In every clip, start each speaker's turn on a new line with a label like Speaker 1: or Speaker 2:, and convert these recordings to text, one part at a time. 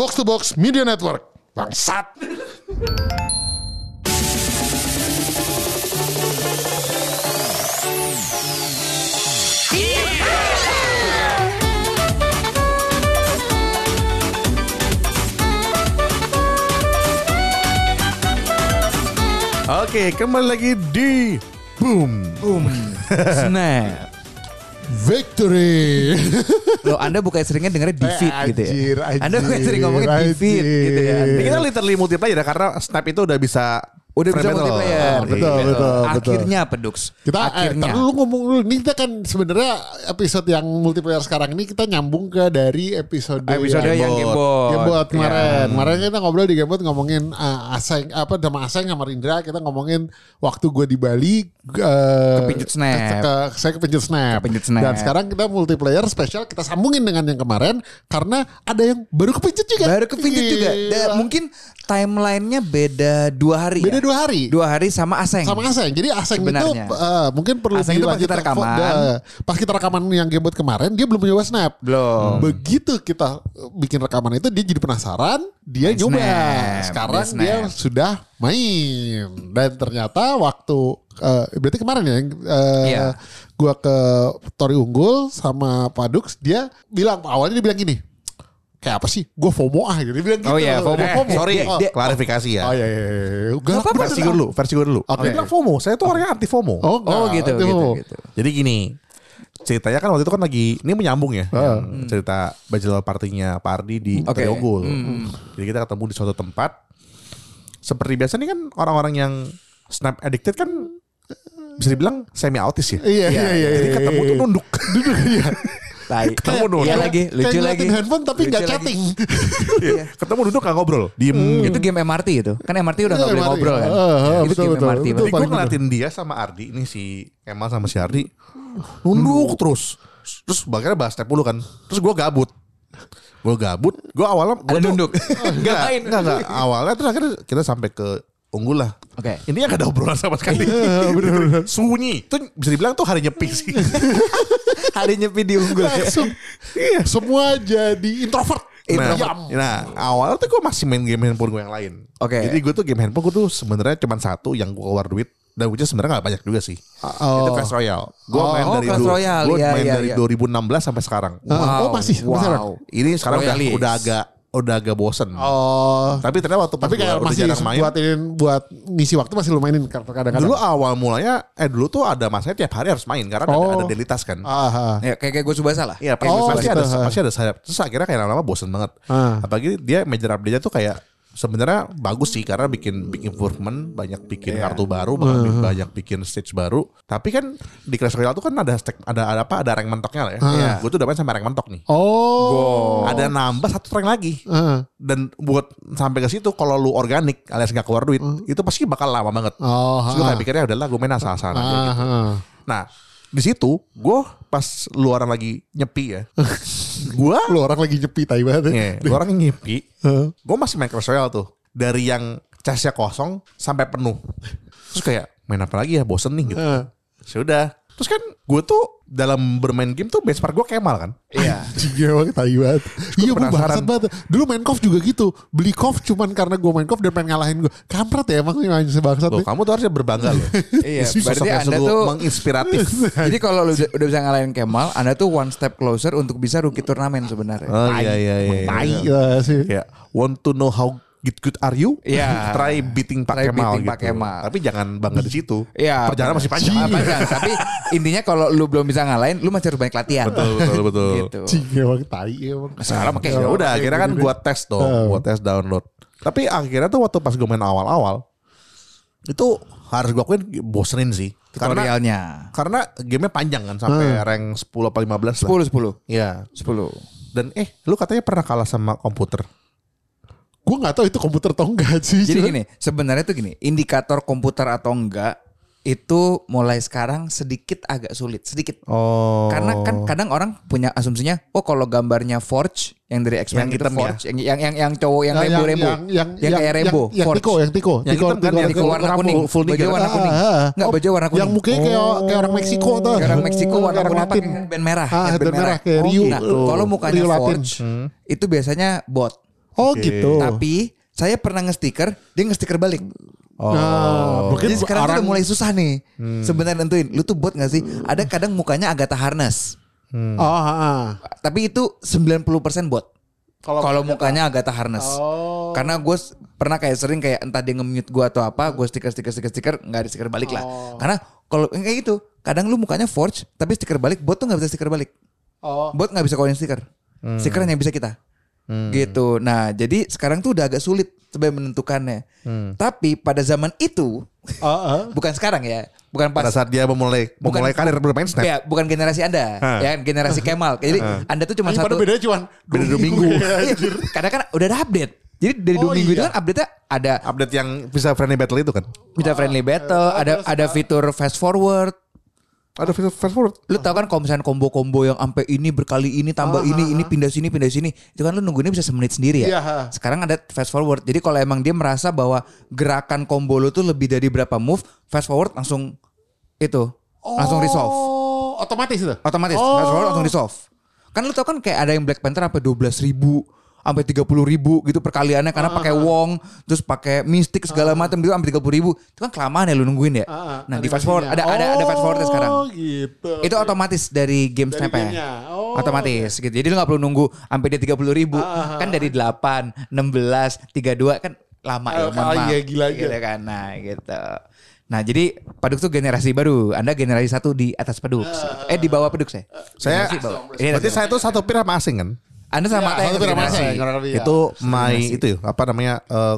Speaker 1: Box to Box Media Network. Bangsat.
Speaker 2: Oke, kembali lagi di Boom.
Speaker 3: Boom. Snap.
Speaker 1: Victory.
Speaker 3: Loh, Anda bukan seringnya dengarnya di feed
Speaker 1: Eh,
Speaker 3: gitu ya.
Speaker 1: anjir,
Speaker 3: Anda bukan
Speaker 1: anjir,
Speaker 3: sering ngomongin di feed gitu ya.
Speaker 1: anjir.
Speaker 2: Ini kita literally multiplayer ya karena Snap itu udah bisa
Speaker 3: Udah bisa
Speaker 2: battle.
Speaker 3: multiplayer.
Speaker 1: Betul, betul, betul.
Speaker 3: Akhirnya apa, Dux?
Speaker 1: Kita eh,
Speaker 3: Akhirnya.
Speaker 1: tar dulu ngomong dulu. Ini kita kan sebenarnya episode yang multiplayer sekarang ini kita nyambung ke dari episode
Speaker 3: Episode yang
Speaker 2: Gamebot.
Speaker 3: Gamebot.
Speaker 1: Gamebot
Speaker 3: Iya.
Speaker 1: kemarin. Kemarin kita ngobrol di Gamebot ngomongin uh, Aseng apa sama Aseng sama Rindra kita ngomongin waktu gue di Bali uh,
Speaker 3: Kepincut snap.
Speaker 1: ke- ke- saya kepincut snap.
Speaker 3: Kepincut snap.
Speaker 1: Dan sekarang kita multiplayer spesial kita sambungin dengan yang kemarin karena ada yang baru kepincut juga.
Speaker 3: Baru kepincut juga.
Speaker 1: Gila.
Speaker 3: Da- mungkin timelinenya beda dua hari.
Speaker 1: beda
Speaker 3: ya?
Speaker 1: Dua hari.
Speaker 3: Dua hari sama Aseng.
Speaker 1: sama Aseng. Jadi Aseng
Speaker 3: Sebenarnya.
Speaker 1: itu uh, mungkin perlu
Speaker 3: Aseng itu pas kita rekaman.
Speaker 1: Uh, pas kita rekaman yang Gamebot kemarin dia belum nyoba snap.
Speaker 3: Belum.
Speaker 1: Begitu kita uh, bikin rekaman itu dia jadi penasaran, dia
Speaker 3: Main
Speaker 1: nyoba.
Speaker 3: snap.
Speaker 1: Sekarang
Speaker 3: Dia
Speaker 1: dia,
Speaker 3: snap.
Speaker 1: sudah main dan ternyata waktu uh, berarti kemarin ya uh,
Speaker 3: Iya.
Speaker 1: gua ke Tori Unggul sama Padux dia bilang awalnya dia bilang gini. Kayak apa sih? Gue FOMO ah gitu. Dia bilang gitu.
Speaker 3: Oh iya, FOMO.
Speaker 1: Dia FOMO.
Speaker 2: Sorry,
Speaker 1: Oh,
Speaker 3: dia-
Speaker 2: klarifikasi ya.
Speaker 1: oh iya iya. iya. Gak
Speaker 3: Nggak apa-apa,
Speaker 2: versi gue dulu, versi gue dulu.
Speaker 1: Oke.
Speaker 2: Dia bilang FOMO, saya tuh orangnya anti FOMO.
Speaker 1: Oh,
Speaker 3: Oh gitu,
Speaker 1: itu
Speaker 3: gitu,
Speaker 1: FOMO.
Speaker 3: gitu.
Speaker 2: Jadi gini, ceritanya kan waktu itu kan lagi ini menyambung ya,
Speaker 1: Ah.
Speaker 2: yang cerita bachelor partinya Pak Ardi di
Speaker 3: Oke.
Speaker 2: Triogul.
Speaker 3: Hmm.
Speaker 2: Jadi kita ketemu di suatu tempat. Seperti biasa nih kan orang-orang yang snap addicted kan bisa dibilang semi autis ya.
Speaker 1: Iya iya iya.
Speaker 2: Jadi
Speaker 1: iya,
Speaker 2: ketemu
Speaker 1: iya.
Speaker 2: tuh nunduk.
Speaker 1: Duduk iya.
Speaker 3: Tai.
Speaker 2: Ketemu dulu.
Speaker 3: Iya
Speaker 2: Kayak-
Speaker 3: lagi,
Speaker 1: Kayak
Speaker 3: lucu lagi.
Speaker 1: ngeliatin handphone tapi nggak
Speaker 3: lagi.
Speaker 1: chatting.
Speaker 2: Iya. Ketemu duduk gak ngobrol, diem.
Speaker 3: Itu game MRT itu. Kan MRT udah
Speaker 1: Iya,
Speaker 3: nggak boleh
Speaker 1: MRT.
Speaker 3: ngobrol kan.
Speaker 1: Ah, ah,
Speaker 3: itu
Speaker 1: betul,
Speaker 3: game
Speaker 1: betul.
Speaker 3: MRT.
Speaker 1: Betul,
Speaker 2: Jadi gue ngeliatin dia sama Ardi ini si Kemal sama si Ardi nunduk terus. Terus bakalnya bahas step dulu kan. Terus gue gabut. Gue gabut. Gue awalnya gua
Speaker 3: Ada nunduk.
Speaker 2: Enggak, enggak, enggak. Awalnya terus akhirnya kita sampai ke unggul lah.
Speaker 3: Oke.
Speaker 2: Intinya gak ada obrolan sama sekali.
Speaker 1: Iya,
Speaker 2: Sunyi. Itu bisa dibilang tuh hari nyepi sih.
Speaker 3: Hari nyepi di unggul.
Speaker 1: Langsung.
Speaker 2: Iya.
Speaker 1: Semua jadi introvert.
Speaker 2: Nah, nah, awalnya tuh gue masih main game handphone gue yang lain.
Speaker 3: Oke.
Speaker 2: Jadi gue tuh game handphone gue tuh sebenarnya cuma satu yang gue keluar duit. Dan which sebenarnya gak banyak juga sih.
Speaker 1: Oh.
Speaker 2: Itu Clash Royale. Gue
Speaker 1: Oh,
Speaker 2: main
Speaker 3: oh,
Speaker 2: dari
Speaker 3: Clash
Speaker 2: dulu.
Speaker 3: Royale.
Speaker 2: Gue
Speaker 3: Iya,
Speaker 2: main
Speaker 3: iya,
Speaker 2: dari
Speaker 3: iya.
Speaker 2: 2016 sampai sekarang.
Speaker 1: Ah, oh, masih?
Speaker 3: Wow.
Speaker 2: Ini sekarang udah, udah agak udah agak bosen.
Speaker 1: Oh.
Speaker 2: Tapi ternyata waktu pas
Speaker 1: Tapi
Speaker 2: gua
Speaker 1: kayak
Speaker 2: udah
Speaker 1: masih
Speaker 2: jarang main.
Speaker 1: buat ini buat ngisi waktu masih lu mainin kadang-kadang.
Speaker 2: Dulu awal mulanya eh dulu tuh ada masanya tiap hari harus main karena
Speaker 1: Oh.
Speaker 2: ada, ada daily task kan.
Speaker 1: Ah, ah.
Speaker 3: Ya kayak kayak gue subasa lah.
Speaker 2: Iya, pasti,
Speaker 1: Oh,
Speaker 2: pasti
Speaker 1: gitu.
Speaker 2: ada pasti ada sayap. Terus akhirnya kayak lama-lama bosen banget.
Speaker 1: Ah.
Speaker 2: Apalagi dia major update-nya tuh kayak sebenarnya bagus sih karena bikin big improvement, banyak bikin
Speaker 3: Iya.
Speaker 2: kartu baru, banyak, banyak bikin stage baru. Tapi kan di Clash Royale tuh kan ada stack, ada ada apa? Ada rank mentoknya lah ya.
Speaker 3: Iya.
Speaker 2: Gue tuh udah main sampai rank mentok nih.
Speaker 1: Oh.
Speaker 2: Ada nambah satu rank lagi.
Speaker 1: Ah.
Speaker 2: Dan buat sampai ke situ kalau lu organik alias gak keluar duit, itu pasti bakal lama banget.
Speaker 1: Oh.
Speaker 2: Terus gue
Speaker 1: ah.
Speaker 2: kayak pikirnya udahlah gue main asal-asalan aja
Speaker 1: Ah,
Speaker 2: gitu.
Speaker 1: ah.
Speaker 2: Nah, di situ gue pas lu orang lagi nyepi ya. gue
Speaker 1: Lu orang lagi nyepi tai banget. ya.
Speaker 2: lu orang yang nyepi. Gue masih main Clash Royale tuh. Dari yang chestnya kosong sampai penuh. Terus kayak main apa lagi ya bosen nih gitu. Sudah. Terus kan gue tuh dalam bermain game tuh benchmark gue Kemal kan.
Speaker 3: Iya.
Speaker 1: Anjing emang tai banget. Iya gue bangsat banget. Dulu main KOF juga gitu. Beli KOF cuman karena gue main KOF dan pengen ngalahin gue. Kampret ya emang main sebangsat.
Speaker 2: Loh,
Speaker 1: nih.
Speaker 2: kamu tuh harusnya berbangga loh.
Speaker 3: Iya.
Speaker 2: Sosok
Speaker 3: Berarti
Speaker 2: yang
Speaker 3: anda tuh
Speaker 2: menginspiratif.
Speaker 3: Jadi kalau lu udah, bisa ngalahin Kemal, Anda tuh one step closer untuk bisa rookie turnamen sebenarnya.
Speaker 2: Oh iya iya iya.
Speaker 1: Tai lah sih.
Speaker 2: Want to know how good good are you?
Speaker 3: Iya.
Speaker 2: Try beating Pak
Speaker 3: Try
Speaker 2: Kemal
Speaker 3: beating
Speaker 2: gitu.
Speaker 3: Pak Kemal.
Speaker 2: Tapi jangan bangga di situ.
Speaker 3: Iya.
Speaker 2: Perjalanan masih panjang.
Speaker 3: Ah, panjang. Tapi intinya kalau lu belum bisa ngalahin, lu masih harus banyak latihan.
Speaker 2: Betul betul betul.
Speaker 3: Gitu.
Speaker 1: Cing emang tai emang.
Speaker 3: Sekarang pakai
Speaker 2: Ya udah akhirnya kan gua tes dong, gua tes download. Tapi akhirnya tuh waktu pas gue main awal-awal itu harus gua akuin bosenin sih. Karena
Speaker 3: tutorialnya.
Speaker 2: karena gamenya panjang kan sampai rank 10 apa 15 lah.
Speaker 3: 10 10.
Speaker 2: Iya.
Speaker 3: 10.
Speaker 2: Dan eh lu katanya pernah kalah sama komputer.
Speaker 1: Gue gak tahu itu komputer atau enggak sih.
Speaker 3: Jadi
Speaker 1: Cuman-
Speaker 3: gini, sebenarnya tuh gini, indikator komputer atau enggak itu mulai sekarang sedikit agak sulit, sedikit.
Speaker 2: Oh.
Speaker 3: Karena kan kadang orang punya asumsinya, oh kalau gambarnya Forge yang dari X-Men
Speaker 2: Yang
Speaker 3: itu
Speaker 2: ya?
Speaker 3: Forge, yang yang yang yang cowok yang
Speaker 1: Nah,
Speaker 3: rembo rembo,
Speaker 1: yang, yang,
Speaker 3: yang kayak rembo,
Speaker 1: yang,
Speaker 3: Forge.
Speaker 1: Tiko, yang Tiko,
Speaker 2: Yang
Speaker 1: Tiko,
Speaker 2: hitam kan,
Speaker 1: Tiko,
Speaker 2: yang
Speaker 3: Tiko warna kuning,
Speaker 2: full
Speaker 3: baju warna
Speaker 1: Ah,
Speaker 3: kuning.
Speaker 1: ah, ah.
Speaker 3: Enggak, baju warna kuning.
Speaker 1: Yang mukanya kayak kayak orang Meksiko tuh.
Speaker 3: Kayak orang Meksiko warna kuning band merah,
Speaker 1: Ah, band merah kayak
Speaker 3: Oh,
Speaker 1: Ryu.
Speaker 3: Nah, kalau mukanya. Forge itu biasanya bot.
Speaker 1: Oh
Speaker 2: Oke.
Speaker 1: gitu.
Speaker 3: Tapi saya pernah nge-stiker, dia nge-stiker balik.
Speaker 2: Oh.
Speaker 1: Nah, mungkin
Speaker 3: Jadi sekarang tuh
Speaker 1: orang
Speaker 3: udah mulai susah nih. Sebenarnya nentuin, lu tuh bot gak sih? Ada kadang mukanya Agatha Harness.
Speaker 1: Oh, ha, ha.
Speaker 3: Tapi itu 90% bot.
Speaker 1: Kalau-
Speaker 3: Kalau mukanya Agatha Harness.
Speaker 1: Oh.
Speaker 3: Karena gue pernah kayak sering kayak entah dia nge-mute gue atau apa, gue stiker stiker stiker stiker nggak ada stiker balik lah.
Speaker 1: Oh.
Speaker 3: Karena kalau kayak gitu, kadang lu mukanya forge tapi stiker balik, bot tuh nggak bisa stiker balik.
Speaker 1: Oh.
Speaker 3: Bot nggak bisa koin stiker. Stiker hanya bisa kita. Gitu. Nah, jadi sekarang tuh udah agak sulit sebenarnya menentukannya. Tapi pada zaman itu,
Speaker 1: Ah, ah.
Speaker 3: bukan sekarang ya, bukan pas
Speaker 2: Pada saat dia memulai
Speaker 3: Bukan-
Speaker 2: memulai karir bermain snap.
Speaker 3: Ya, bukan generasi Anda,
Speaker 2: Hah.
Speaker 3: ya generasi Kemal. Jadi Anda tuh cuma satu.
Speaker 1: bedanya cuma
Speaker 2: Beda dua minggu.
Speaker 1: ya.
Speaker 3: Karena kan udah ada update. Jadi dari dua
Speaker 1: Oh,
Speaker 3: minggu itu
Speaker 1: iya.
Speaker 3: kan update-nya ada
Speaker 2: Update yang bisa friendly battle itu kan.
Speaker 3: bisa friendly battle, ada ada fitur fast forward.
Speaker 2: Ada fast forward.
Speaker 3: Lu tau kan kalau misalnya combo-combo yang sampai ini berkali ini tambah ini ini pindah sini pindah sini itu kan lu nungguinnya bisa semenit sendiri ya.
Speaker 1: Iya.
Speaker 3: Sekarang ada fast forward. Jadi kalau emang dia merasa bahwa gerakan combo lu tuh lebih dari berapa move, fast forward langsung itu langsung resolve.
Speaker 1: Oh, otomatis itu.
Speaker 3: Otomatis
Speaker 1: Oh.
Speaker 3: fast forward langsung resolve. Kan lu tau kan kayak ada yang Black Panther sampai 12 ribu sampai 30 ribu gitu perkaliannya karena pakai wong terus pakai mistik segala macam gitu sampai 30 ribu itu kan kelamaan ya lu nungguin ya
Speaker 1: Ah, ah,
Speaker 3: nah di fast forward ada ada ada fast forward sekarang
Speaker 1: Oh, gitu.
Speaker 3: itu otomatis dari game snap ya.
Speaker 1: Oh,
Speaker 3: otomatis gitu. Jadi lu gak perlu nunggu sampai dia 30 ribu.
Speaker 1: Ah,
Speaker 3: kan dari 8, 16, 32 kan lama ya.
Speaker 1: Ah,
Speaker 3: mohon
Speaker 1: ah,
Speaker 3: maaf.
Speaker 1: iya, gila aja.
Speaker 3: Gitu kan. Nah gitu. Nah jadi Paduk tuh generasi baru. Anda generasi satu di atas Paduk.
Speaker 1: Ah,
Speaker 3: eh di bawah Paduk saya.
Speaker 2: Saya
Speaker 3: Generasi bawah. Ini
Speaker 2: berarti saya tuh satu pir sama asing kan.
Speaker 3: Anda sama
Speaker 1: Ya,
Speaker 3: Teh
Speaker 1: ya.
Speaker 2: Itu my itu ya, apa namanya eh,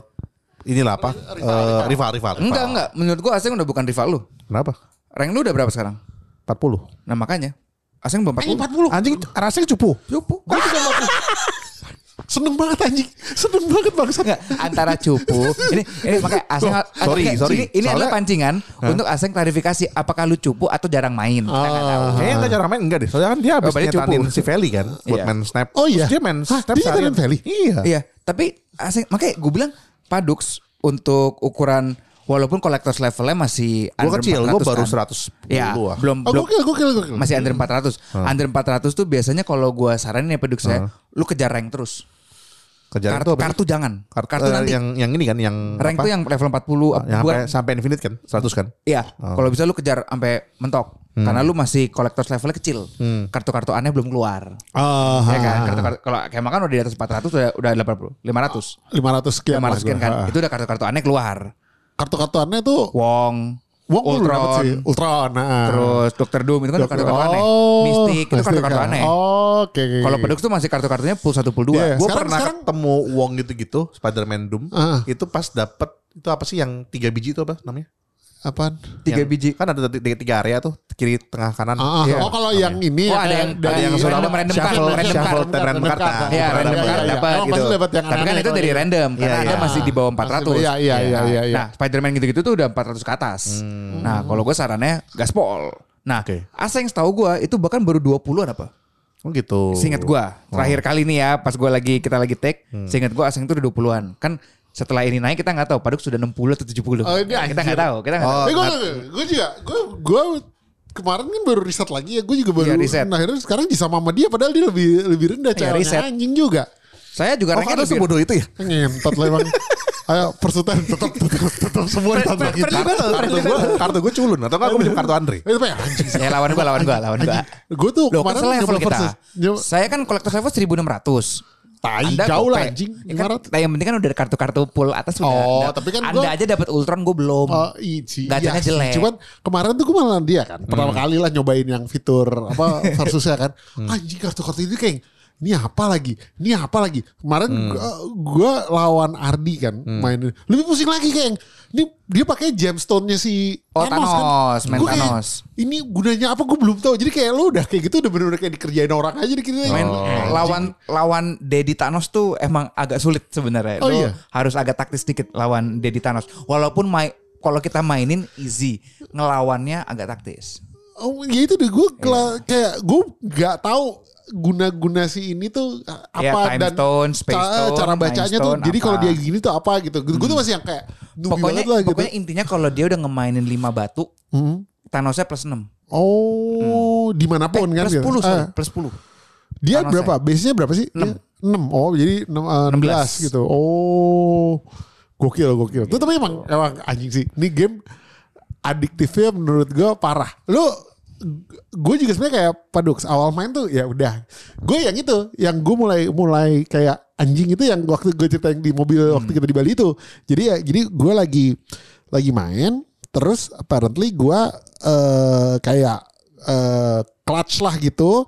Speaker 2: inilah apa eh, rival rival. rival.
Speaker 3: Enggak enggak. Menurut gua Aseng udah bukan rival lu.
Speaker 2: Kenapa?
Speaker 3: Rank lu udah berapa sekarang?
Speaker 2: 40.
Speaker 3: Nah makanya. Aseng belum
Speaker 1: Anjing
Speaker 3: 40.
Speaker 1: 40.
Speaker 2: Anjing rasanya cupu.
Speaker 3: Cupu.
Speaker 1: Gue juga 40. Seneng banget anjing. Seneng banget bangsat.
Speaker 3: Enggak, antara cupu. Ini ini makanya Aseng
Speaker 2: sorry,
Speaker 3: enggak,
Speaker 2: sorry.
Speaker 3: Ini, ini adalah
Speaker 2: Soalnya-
Speaker 3: pancingan untuk Aseng klarifikasi apakah lu cupu atau jarang main. Nggak tahu.
Speaker 2: Kayaknya enggak jarang main enggak deh. Soalnya kan dia habis
Speaker 3: Oh, cupu.
Speaker 2: si Feli kan buat
Speaker 3: Iya.
Speaker 2: main snap.
Speaker 1: Oh iya?
Speaker 2: Terus Dia main
Speaker 1: Hah,
Speaker 2: snap
Speaker 1: dia nyetanin Feli?
Speaker 2: Iya.
Speaker 3: Iya, tapi Aseng makanya gue bilang Padux untuk ukuran walaupun collectors levelnya masih
Speaker 2: Gue
Speaker 3: under
Speaker 2: kecil, gue
Speaker 3: 400
Speaker 2: baru
Speaker 3: kan.
Speaker 2: 110
Speaker 3: Ya,
Speaker 2: ah.
Speaker 3: belum
Speaker 1: Oh,
Speaker 3: belum
Speaker 1: gokil, gokil, gokil.
Speaker 3: masih under 400. Under 400 tuh biasanya kalau gua saranin ya Padux ya, lu kejar rank terus.
Speaker 2: Kejar
Speaker 3: Kartu,
Speaker 2: itu apa?
Speaker 3: kartu jangan.
Speaker 2: Kartu,
Speaker 3: Kartu
Speaker 2: eh,
Speaker 3: nanti.
Speaker 2: yang yang ini kan yang
Speaker 3: rank
Speaker 2: apa?
Speaker 3: tuh yang level 40
Speaker 2: yang sampai sampai infinite kan 100 kan.
Speaker 3: Iya, kalau bisa lu kejar sampai mentok. Karena lu masih collectors levelnya kecil. Kartu-kartu aneh belum keluar.
Speaker 1: Ah,
Speaker 3: Ya kan? Kartu-kartu kalau kayak makan udah di atas 400 udah udah 80, 500.
Speaker 1: 500 sekian.
Speaker 3: 500
Speaker 1: lah
Speaker 3: sekian kan. Itu udah kartu-kartu aneh keluar.
Speaker 1: Kartu-kartu aneh tuh
Speaker 3: Wong,
Speaker 1: Wong
Speaker 3: Ultron,
Speaker 1: sih. Ultron. nah.
Speaker 3: terus Dokter Doom itu kan kartu-kartu aneh.
Speaker 1: Oh,
Speaker 3: Mystic itu kartu-kartu
Speaker 1: ah.
Speaker 3: aneh.
Speaker 1: Oh, Oke. oke,
Speaker 3: Kalau
Speaker 1: oke.
Speaker 3: Pedux tuh masih kartu-kartunya pool 1 pool 2.
Speaker 1: Iya.
Speaker 2: Gue pernah
Speaker 1: sekarang-
Speaker 2: ketemu Wong gitu-gitu Spider-Man Doom.
Speaker 1: Ah.
Speaker 2: Itu pas dapet itu apa sih yang tiga biji itu apa namanya?
Speaker 1: Apaan?
Speaker 3: Tiga
Speaker 2: Yang-
Speaker 3: biji.
Speaker 2: Kan ada tiga, tiga area tuh kiri tengah kanan.
Speaker 1: Ah, ah.
Speaker 3: Iya.
Speaker 1: Oh kalau yang ini
Speaker 3: Oh,
Speaker 1: ya,
Speaker 3: ada yang-
Speaker 1: dari-
Speaker 3: ada yang
Speaker 2: sudah
Speaker 3: random- random card,
Speaker 2: shuffle,
Speaker 3: random
Speaker 2: shuffle dan random card.
Speaker 3: Iya,
Speaker 1: Iya,
Speaker 3: random
Speaker 1: iya,
Speaker 3: card
Speaker 1: iya.
Speaker 3: dapat gitu.
Speaker 1: maksudnya dapat yang
Speaker 3: Tapi kan itu dari random karena
Speaker 2: Iya,
Speaker 3: ada
Speaker 2: iya.
Speaker 3: masih di bawah 400.
Speaker 1: Iya, iya, iya, iya, iya.
Speaker 3: Nah, Spider-Man gitu-gitu tuh udah 400 ke atas. Nah, kalau gue sarannya gaspol. Nah. Aseng setahu gue itu bahkan baru 20-an apa?
Speaker 2: Oh gitu.
Speaker 3: Seingat gue, terakhir kali nih ya pas gue lagi kita lagi take,
Speaker 1: Hmm.
Speaker 3: seingat gue Aseng itu udah 20-an. Kan setelah ini naik kita nggak tahu Paduk sudah 60 atau 70.
Speaker 1: Oh, ini
Speaker 3: kita nggak tahu, kita nggak
Speaker 2: Oh,
Speaker 3: tahu.
Speaker 1: Eh, gue, gue juga, gue, gue kemarin kan baru riset lagi ya, gue juga baru
Speaker 3: Iya, riset.
Speaker 1: Nah, akhirnya sekarang bisa sama dia, padahal dia lebih lebih rendah
Speaker 3: riset.
Speaker 1: anjing juga.
Speaker 3: Saya juga
Speaker 2: Oh, ada sebodoh itu ya?
Speaker 1: Ngentot lah emang. Ayo persutan tetap tetap tetap semua ditambah gitu.
Speaker 2: kartu gue kartu gue culun atau enggak gue pinjam kartu Andre.
Speaker 1: Itu apa ya.
Speaker 3: Ya lawan gua, lawan gua, lawan gua.
Speaker 1: Gue tuh
Speaker 3: Loh,
Speaker 1: kemarin nyoba
Speaker 3: kita. Saya kan kolektor level 1600.
Speaker 1: Tai,
Speaker 3: Anda
Speaker 1: jauh lah anjing.
Speaker 3: Ya kan,
Speaker 1: 500.
Speaker 3: yang penting kan udah kartu-kartu full atas sudah.
Speaker 1: Oh,
Speaker 3: ada.
Speaker 1: tapi kan
Speaker 3: Anda
Speaker 1: gua-
Speaker 3: aja dapat Ultron gue belum.
Speaker 1: Oh.
Speaker 3: Gacanya
Speaker 1: iya sih.
Speaker 3: jelek.
Speaker 1: Cuman kemarin tuh gue malah dia kan. Pertama
Speaker 3: Hmm.
Speaker 1: kali lah nyobain yang fitur apa versusnya kan. Anjing kartu-kartu itu kayak ini apa lagi? Ini apa lagi? Kemarin
Speaker 3: Hmm.
Speaker 1: gua, gua lawan Ardi kan main. Lebih pusing lagi kayak ini dia pakai gemstone-nya si
Speaker 3: Oh,
Speaker 1: Thanos, kan.
Speaker 3: Thanos, main
Speaker 1: Gua kayak,
Speaker 3: Thanos.
Speaker 1: Ini gunanya apa gue belum tahu. Jadi kayak lo udah kayak gitu udah bener-bener kayak dikerjain orang aja dikira
Speaker 3: Main lawan lawan Dedi Thanos tuh emang agak sulit sebenarnya.
Speaker 1: Oh,
Speaker 3: Lu
Speaker 1: iya?
Speaker 3: harus agak taktis dikit lawan Dedi Thanos. Walaupun mai kalau kita mainin easy, ngelawannya agak taktis.
Speaker 1: Oh, ya itu deh gue kayak gue nggak tahu guna-guna si ini tuh uh,
Speaker 3: Ya,
Speaker 1: apa
Speaker 3: time
Speaker 1: dan
Speaker 3: stone, space
Speaker 1: ca-
Speaker 3: stone,
Speaker 1: cara bacanya tuh.
Speaker 3: stone,
Speaker 1: Jadi kalau dia gini tuh apa gitu. Gue tuh masih yang kayak
Speaker 3: Pokoknya
Speaker 1: lah gitu.
Speaker 3: pokoknya intinya kalau dia udah ngemainin 5 batu,
Speaker 1: Hmm.
Speaker 3: Thanosnya plus 6.
Speaker 1: Oh, di mana pun
Speaker 3: Eh,
Speaker 1: kan?
Speaker 3: plus
Speaker 1: gitu.
Speaker 3: 10 sorry,
Speaker 1: Ah.
Speaker 3: plus 10.
Speaker 1: Dia
Speaker 3: Thanos
Speaker 1: berapa? Base-nya berapa sih? 6. 6. Oh, jadi 6, eh, 16 gitu. Oh. Gokil, gokil. Itu tapi emang emang anjing sih. Ini game adiktifnya menurut gue parah. Lu gue juga sebenarnya kayak Padux awal main tuh ya udah. Gue yang itu yang gue mulai mulai kayak anjing itu yang waktu gue ceritain di mobil waktu kita di Bali itu. Jadi ya jadi gue lagi lagi main terus apparently gue eh kayak eh clutch lah gitu.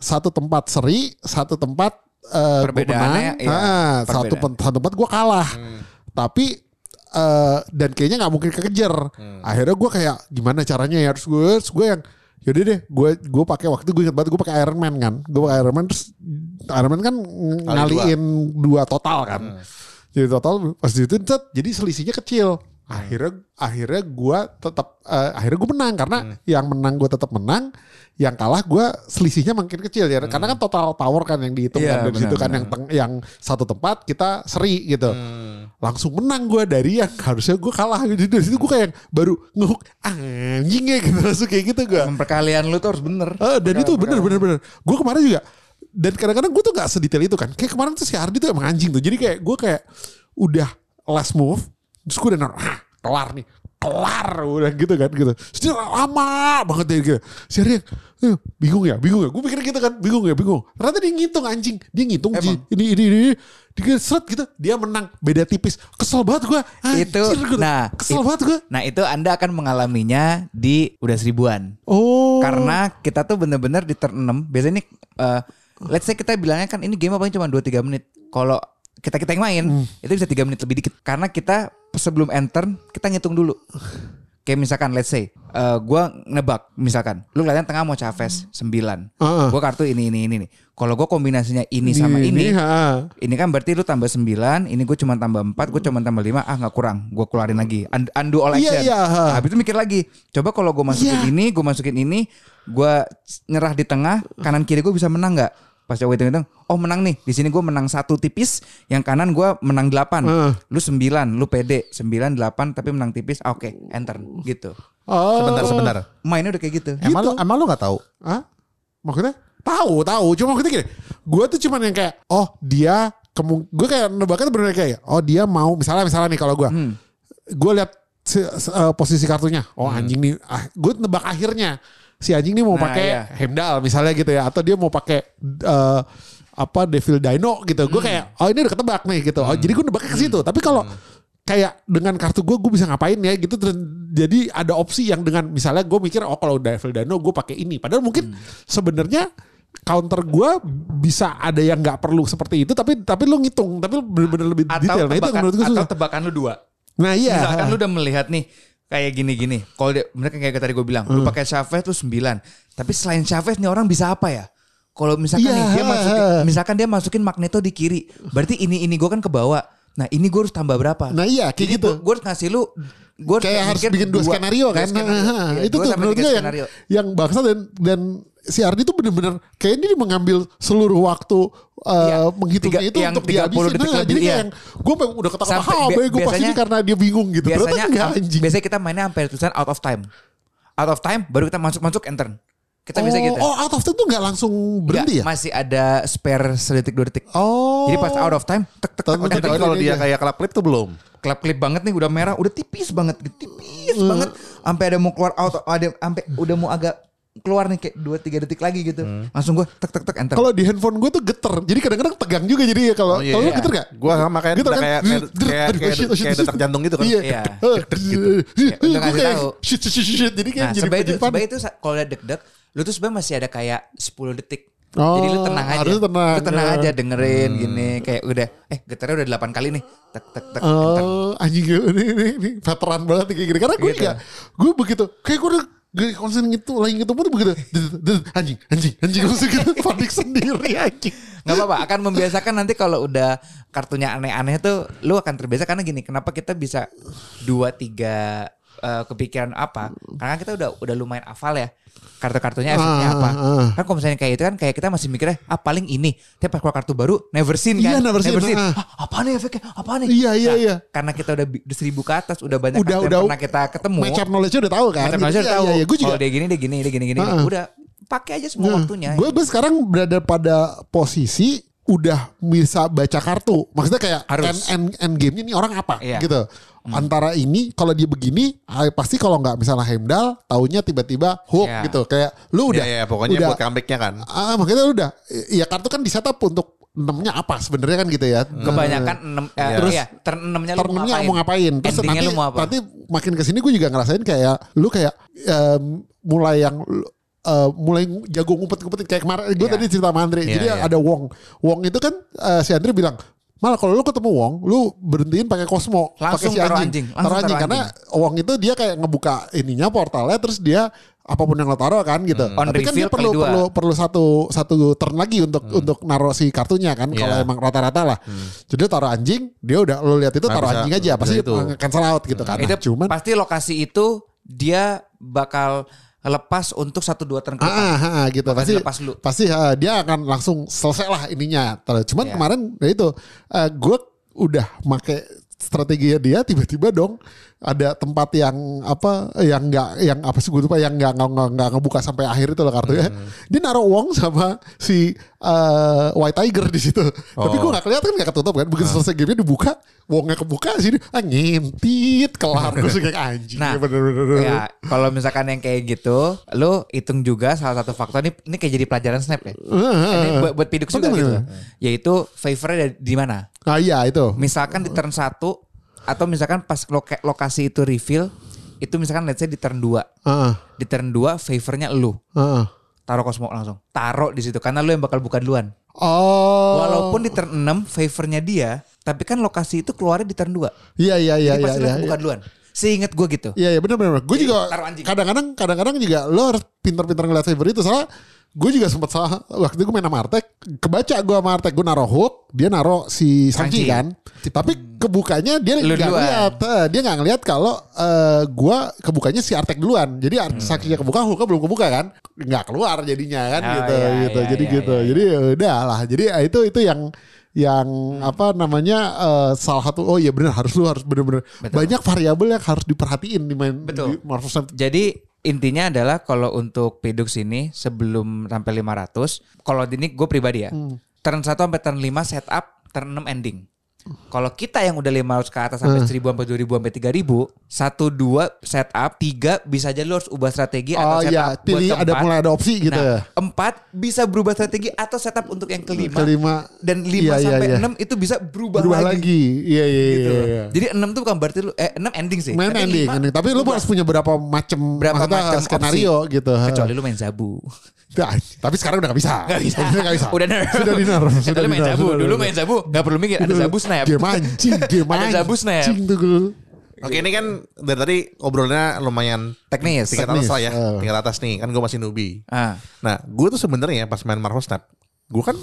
Speaker 1: Satu tempat seri satu tempat eh gue menang
Speaker 3: iya,
Speaker 1: Ah, satu satu tempat gue kalah. Tapi eh dan kayaknya nggak mungkin kekejar. Akhirnya gue kayak gimana caranya ya? Harus gue terus gue yang yaudah deh gue gue pakai waktu gue ingat banget gue pakai Iron Man kan. Gue pakai Iron Man terus Iron Man kan ngaliin dua. total kan. Jadi total pas itu set, jadi selisihnya kecil. Akhirnya akhirnya gue tetap eh, akhirnya gue menang karena yang menang gue tetap menang yang kalah gue selisihnya makin kecil ya. Karena kan total power kan yang dihitung
Speaker 3: Iya,
Speaker 1: kan dari situ kan yang teng- yang satu tempat kita seri gitu langsung menang gue dari yang harusnya gue kalah gitu. Dari situ gue kayak baru ngehuk anjingnya gitu langsung kayak gitu gue
Speaker 3: Perkalian lu tuh harus bener.
Speaker 1: Eh, dan itu bener bener. bener gue kemarin juga dan kadang-kadang gue tuh gak sedetail itu kan. Kayak kemarin tuh si Ardi tuh emang anjing tuh. Jadi kayak gue kayak udah last move terus gue udah ah, kelar nih kelar udah gitu kan gitu. Dia lama banget deh gitu. Si eh, bingung ya bingung ya. Gue pikir gitu kan bingung ya bingung. Ternyata dia ngitung anjing. Dia ngitung
Speaker 3: Emang?
Speaker 1: ini ini ini, ini. dia seret gitu dia menang. Beda tipis. Kesel banget gue
Speaker 3: Itu, nah,
Speaker 1: kesel
Speaker 3: it-
Speaker 1: banget gue
Speaker 3: Nah itu anda akan mengalaminya di udah seribuan.
Speaker 1: oh.
Speaker 3: Karena kita tuh bener-bener di turn 6 Biasanya nih eh, Let's say kita bilangnya kan ini game paling cuma 2-3 menit. Kalau kita kita yang main
Speaker 1: Hmm.
Speaker 3: Itu bisa 3 menit lebih dikit Karena kita sebelum enter Kita ngitung dulu Kayak misalkan let's say eh, Gua nebak misalkan Lu kelihatan tengah mau Chavez 9
Speaker 1: Heeh.
Speaker 3: Gue kartu ini ini ini nih Kalau gue kombinasinya ini sama ini,
Speaker 1: ha.
Speaker 3: ini kan berarti lu tambah 9, ini gue cuma tambah 4, gue cuma tambah 5, ah nggak kurang, gue keluarin lagi. Und- undo all
Speaker 1: Iya,
Speaker 3: action.
Speaker 1: ha.
Speaker 3: Nah, habis itu mikir lagi, coba kalau gue masukin
Speaker 1: Iya.
Speaker 3: ini, gue masukin ini, gue nyerah di tengah, kanan kiri gue bisa menang nggak? Pas coba hitung-hitung, oh menang nih, di sini gue menang satu tipis, yang kanan gue menang 8,
Speaker 1: Heeh.
Speaker 3: lu 9, lu pede, 9, 8 tapi menang tipis, ah, oke, enter, gitu.
Speaker 1: Oh.
Speaker 2: Sebentar, sebentar.
Speaker 3: Mainnya udah kayak gitu.
Speaker 2: Emang lu, emang lu gak tahu?
Speaker 1: Hah? Maksudnya? Tahu, tahu. Cuma maksudnya gini, gue tuh cuman yang kayak, oh dia kemung, gue kayak nebaknya tuh bener kayak, oh dia mau, misalnya misalnya nih kalau gue,
Speaker 3: Hmm.
Speaker 1: gue lihat si- eh, posisi kartunya, oh anjing nih, ah, gue nebak akhirnya. Si anjing nih mau
Speaker 3: Nah,
Speaker 1: pakai
Speaker 3: iya.
Speaker 1: Hemdal misalnya gitu ya, atau dia mau pakai eh, apa Devil Dino gitu, gue kayak, oh ini udah ketebak nih gitu, oh jadi gue nebaknya ke situ. Tapi kalau kayak dengan kartu gue gue bisa ngapain ya gitu. Jadi ada opsi yang dengan misalnya gue mikir oh kalau Devil Dino gue pakai ini. Padahal mungkin sebenarnya counter gue bisa ada yang nggak perlu seperti itu tapi tapi lu ngitung tapi lu bener-bener lebih
Speaker 3: Atau
Speaker 1: detail. Nah itu menurut gue
Speaker 3: atau tebakan lu dua.
Speaker 1: Nah iya
Speaker 3: Misalkan lu udah melihat nih kayak gini-gini. Kalau dia mereka kayak tadi gue bilang,
Speaker 1: Hmm.
Speaker 3: lu pakai Chavez tuh 9. Tapi selain Chavez nih orang bisa apa ya? Kalau misalkan
Speaker 1: Iya.
Speaker 3: nih dia masukin misalkan dia masukin Magneto di kiri, berarti ini ini gue kan ke bawah. Nah, ini gue harus tambah berapa?
Speaker 1: nah iya kayak
Speaker 3: Jadi
Speaker 1: gitu
Speaker 3: gue harus ngasih lu gue
Speaker 1: kayak harus bikin dua, skenario kan Nah, itu tuh menurut gue yang yang bangsa dan dan si Ardi tuh bener-bener kayaknya dia mengambil seluruh waktu uh,
Speaker 3: Iya.
Speaker 1: menghitungnya
Speaker 3: Tiga-
Speaker 1: itu
Speaker 3: yang
Speaker 1: untuk
Speaker 3: 30
Speaker 1: dihabisin
Speaker 3: detik
Speaker 1: nah,
Speaker 3: lebih,
Speaker 1: jadi kayak
Speaker 3: iya.
Speaker 1: yang gue udah ketawa
Speaker 3: Sampai
Speaker 1: ah gue pas ini
Speaker 3: biasanya-
Speaker 1: karena dia bingung gitu
Speaker 3: biasanya
Speaker 1: ternyata enggak anjing
Speaker 3: biasanya kita mainnya sampai tulisan out of time. Out of time baru kita masuk-masuk enter. Kita bisa
Speaker 1: oh,
Speaker 3: gitu.
Speaker 1: oh out of time tuh nggak langsung berhenti
Speaker 3: Nggak,
Speaker 1: ya
Speaker 3: Masih ada spare sedetik dua detik.
Speaker 1: oh
Speaker 3: Jadi pas out of time, tek tek tek,
Speaker 1: Tapi
Speaker 2: kalau dia kayak kelap klip tuh belum.
Speaker 3: klip klip banget nih udah merah udah tipis banget tipis
Speaker 1: Hmm.
Speaker 3: banget sampai ada mau keluar out ada sampai udah mau agak keluar nih kayak 2 3 detik lagi gitu. Langsung gue tek tek tek enter.
Speaker 1: kalau di handphone gue tuh geter jadi kadang-kadang tegang juga jadi ya kalau
Speaker 2: Oh, iya,
Speaker 1: kalau
Speaker 2: iya.
Speaker 1: geter gak
Speaker 2: Gua sama kayak
Speaker 1: Gitu kan?
Speaker 2: kayak kayak kayak kayak,
Speaker 1: oh,
Speaker 2: kayak
Speaker 1: shit.
Speaker 2: detak jantung gitu kan.
Speaker 1: Iya.
Speaker 3: Iya.
Speaker 1: Gitu.
Speaker 3: udah ngasih tahu.
Speaker 1: Shit, shit, shit, shit. Jadi kayak
Speaker 3: nah,
Speaker 1: jadi
Speaker 3: sebenarnya itu, sebenarnya itu kalau udah deg-deg, lu tuh sebenarnya masih ada kayak 10 detik.
Speaker 1: Oh,
Speaker 3: Jadi lu tenang aja.
Speaker 1: harus tenang.
Speaker 3: Lu tenang
Speaker 1: Ya.
Speaker 3: aja dengerin gini kayak udah eh getarnya udah 8 kali nih. Tek tek tek enter.
Speaker 1: Oh, anjing gue ini, ini, ini veteran banget kayak gini. Karena gue
Speaker 3: Gitu.
Speaker 1: gue begitu. Kayak gue udah gue konsen gitu, lagi gitu tuh begitu. Anjing, anjing, anjing. Langsung gitu, panik sendiri anjing.
Speaker 3: Nggak apa-apa, akan membiasakan nanti kalau udah kartunya aneh-aneh tuh lu akan terbiasa karena gini, kenapa kita bisa dua tiga eh, kepikiran apa? Karena kita udah udah lumayan hafal ya kartu-kartunya efeknya
Speaker 1: Ah,
Speaker 3: apa.
Speaker 1: ah.
Speaker 3: Kan kalau misalnya kayak itu kan kayak kita masih mikirnya ah paling ini. Tapi pas keluar kartu baru never seen kan.
Speaker 1: Iya, never seen, ah.
Speaker 3: Ah, apa nih efeknya? Apa nih?
Speaker 1: Iya, iya, iya.
Speaker 3: Karena kita udah udah seribu ke atas, udah banyak
Speaker 1: Udah,
Speaker 3: kartu
Speaker 1: udah.
Speaker 3: yang pernah kita ketemu.
Speaker 1: Up knowledge udah tahu kan.
Speaker 3: Macam
Speaker 1: Gitu.
Speaker 3: macam
Speaker 1: Iya,
Speaker 3: tahu.
Speaker 1: Iya, iya. Gue juga.
Speaker 3: Kalau dia gini, dia gini, dia gini, gini.
Speaker 1: Ah, ah.
Speaker 3: Udah pakai aja semua waktunya.
Speaker 1: Gue gue sekarang berada pada posisi udah bisa baca kartu. Maksudnya kayak
Speaker 3: Harus.
Speaker 1: end, end, end game-nya ini orang apa
Speaker 3: Iya.
Speaker 1: gitu. Antara ini kalau dia begini ah, pasti kalau nggak misalnya Heimdall taunya tiba-tiba hook
Speaker 3: Iya.
Speaker 1: gitu. Kayak lu udah
Speaker 2: Iya, iya, pokoknya
Speaker 1: udah,
Speaker 2: buat comebacknya kan.
Speaker 1: Ah, makanya lu udah ya kartu kan di setup untuk enamnya apa sebenarnya kan gitu ya.
Speaker 3: Kebanyakan enam eh,
Speaker 2: Iya.
Speaker 3: Terus turn enamnya lu mau ngapain?
Speaker 1: mau ngapain Terus nanti,
Speaker 3: lu mau apa?
Speaker 1: nanti makin ke sini gue juga ngerasain kayak Lu kayak em, Mulai yang eh, Mulai jago ngumpet-ngumpetin Kayak kemarin Gue
Speaker 3: Iya.
Speaker 1: tadi cerita sama Andre
Speaker 2: Iya,
Speaker 1: Jadi
Speaker 2: iya.
Speaker 1: ada Wong Wong itu kan eh, Si Andre bilang Malah kalau lu ketemu Wong Lu berhentiin pakai Cosmo pakai si anjing,
Speaker 3: anjing, langsung
Speaker 1: Taruh anjing Karena Wong itu dia kayak ngebuka ininya portalnya Terus dia apa pun yang lo taruh kan gitu.
Speaker 3: On
Speaker 1: Tapi kan dia perlu perlu perlu satu satu turn lagi untuk untuk naruh si kartunya kan kalau
Speaker 2: Iya.
Speaker 1: emang rata-rata lah. Jadi taruh anjing, dia udah lo lihat itu taruh
Speaker 2: bisa-
Speaker 1: anjing aja pasti
Speaker 2: itu.
Speaker 1: cancel out gitu kan.
Speaker 3: itu
Speaker 1: Nah, cuman
Speaker 3: pasti lokasi itu dia bakal lepas untuk satu dua turn ke depan.
Speaker 1: ah, ah, ah, gitu pasti
Speaker 3: lepas lu.
Speaker 1: pasti ah, dia akan langsung selesai lah ininya. Cuman
Speaker 3: Iya.
Speaker 1: kemarin ya itu gue udah make strategi dia tiba-tiba dong ada tempat yang apa yang enggak yang apa sih gue lupa yang enggak enggak, enggak ngebuka sampai akhir itu loh kartunya.
Speaker 2: Hmm.
Speaker 1: Dia naruh uang sama si eh, White Tiger di situ. Tapi gue
Speaker 2: Oh.
Speaker 1: nggak kelihatan nggak ketutup kan. Begitu selesai game dibuka, uangnya kebuka sini ah ngintit kelar gue kayak anjing.
Speaker 3: Nah,
Speaker 1: ya bener-bener.
Speaker 3: Ya, kalau misalkan yang kayak gitu, lu hitung juga salah satu faktor ini ini kayak jadi pelajaran snap ya. Ini buat, buat piduk juga
Speaker 1: Bener,
Speaker 3: gitu.
Speaker 1: bener.
Speaker 3: Yaitu favornya di mana?
Speaker 1: Ah iya itu.
Speaker 3: Misalkan di turn 1 atau misalkan pas loka- lokasi itu reveal itu misalkan let's say di turn 2.
Speaker 1: Ah,
Speaker 3: Di turn 2 favornya lu.
Speaker 1: ah.
Speaker 3: Taruh Cosmo langsung. Taruh di situ karena lu yang bakal buka duluan.
Speaker 1: Oh.
Speaker 3: Walaupun di turn 6 favornya dia, tapi kan lokasi itu keluarnya di turn 2.
Speaker 1: Iya iya iya iya
Speaker 3: pasti lu
Speaker 1: iya.
Speaker 3: yang buka duluan. Seingat gue gitu.
Speaker 1: Iya iya benar benar. Gue juga kadang-kadang kadang-kadang juga lo harus pintar-pintar ngeliat favor itu soalnya gue juga sempat salah. Waktu itu gue main sama Artek. Kebaca gue sama Artek. Gue naruh hook dia naruh si Sanji
Speaker 3: Sanji.
Speaker 1: kan. Tapi kebukanya dia nggak ngeliat. Dia nggak ngeliat kalau eh, gue kebukanya si Artek duluan. Jadi Ar- Sanjinya kebuka hooknya belum kebuka kan. Nggak keluar jadinya kan
Speaker 3: Oh,
Speaker 1: gitu
Speaker 3: iya,
Speaker 1: gitu.
Speaker 3: iya,
Speaker 1: jadi
Speaker 3: iya,
Speaker 1: gitu.
Speaker 3: iya.
Speaker 1: jadi ya udah lah jadi eh, itu itu yang yang apa namanya eh, salah satu oh iya benar harus lu harus bener-bener banyak variabel yang harus diperhatiin di main
Speaker 3: Betul.
Speaker 1: di Marvel
Speaker 3: Jadi intinya adalah kalau untuk Pedux ini sebelum sampai 500, kalau ini gue pribadi ya,
Speaker 1: Hmm.
Speaker 3: turn 1 sampai turn 5 setup, turn 6 ending. Kalau kita yang udah 500 ke atas sampai 1000 sampai 2000 sampai 3000, 1 2 setup, 3 bisa aja lu harus ubah strategi
Speaker 1: Oh
Speaker 3: atau setup
Speaker 1: iya,
Speaker 3: buat
Speaker 1: pilih ada
Speaker 3: keempat.
Speaker 1: mulai ada opsi gitu ya.
Speaker 3: Nah, 4 bisa berubah strategi atau setup untuk yang kelima.
Speaker 1: Kelima.
Speaker 3: Dan 5
Speaker 1: Iya, iya,
Speaker 3: sampai
Speaker 1: iya.
Speaker 3: 6 itu bisa berubah,
Speaker 1: Berubah
Speaker 3: lagi.
Speaker 1: lagi. Iya iya iya.
Speaker 3: Gitu.
Speaker 1: iya.
Speaker 3: Jadi 6 tuh bukan berarti lu eh 6 ending sih.
Speaker 1: Main ending,
Speaker 3: lima
Speaker 1: ending. Tapi lu harus punya berapa macam
Speaker 3: Berapa macam
Speaker 1: skenario gitu.
Speaker 3: Kecuali lu main Zabu.
Speaker 1: Nah, tapi sekarang udah gak bisa.
Speaker 3: Gak bisa.
Speaker 1: Udah gak bisa.
Speaker 3: Udah nerf.
Speaker 1: Sudah di nerf. Sudah
Speaker 3: main
Speaker 1: sudah
Speaker 3: Dulu main. Zabu. Gak perlu mikir. Ada Zabu snap.
Speaker 1: Game anjing, game
Speaker 3: Ada
Speaker 1: anjing.
Speaker 3: Zabu snap.
Speaker 1: Anjing tuh gue.
Speaker 2: Oke ini kan dari tadi ngobrolnya lumayan
Speaker 3: Teknis.
Speaker 2: tingkat
Speaker 1: Teknis.
Speaker 2: atas lah ya,
Speaker 1: Eh.
Speaker 2: tingkat atas nih kan gue masih newbie.
Speaker 3: Ah.
Speaker 2: Nah gue tuh sebenarnya pas main Marvel Snap, gue kan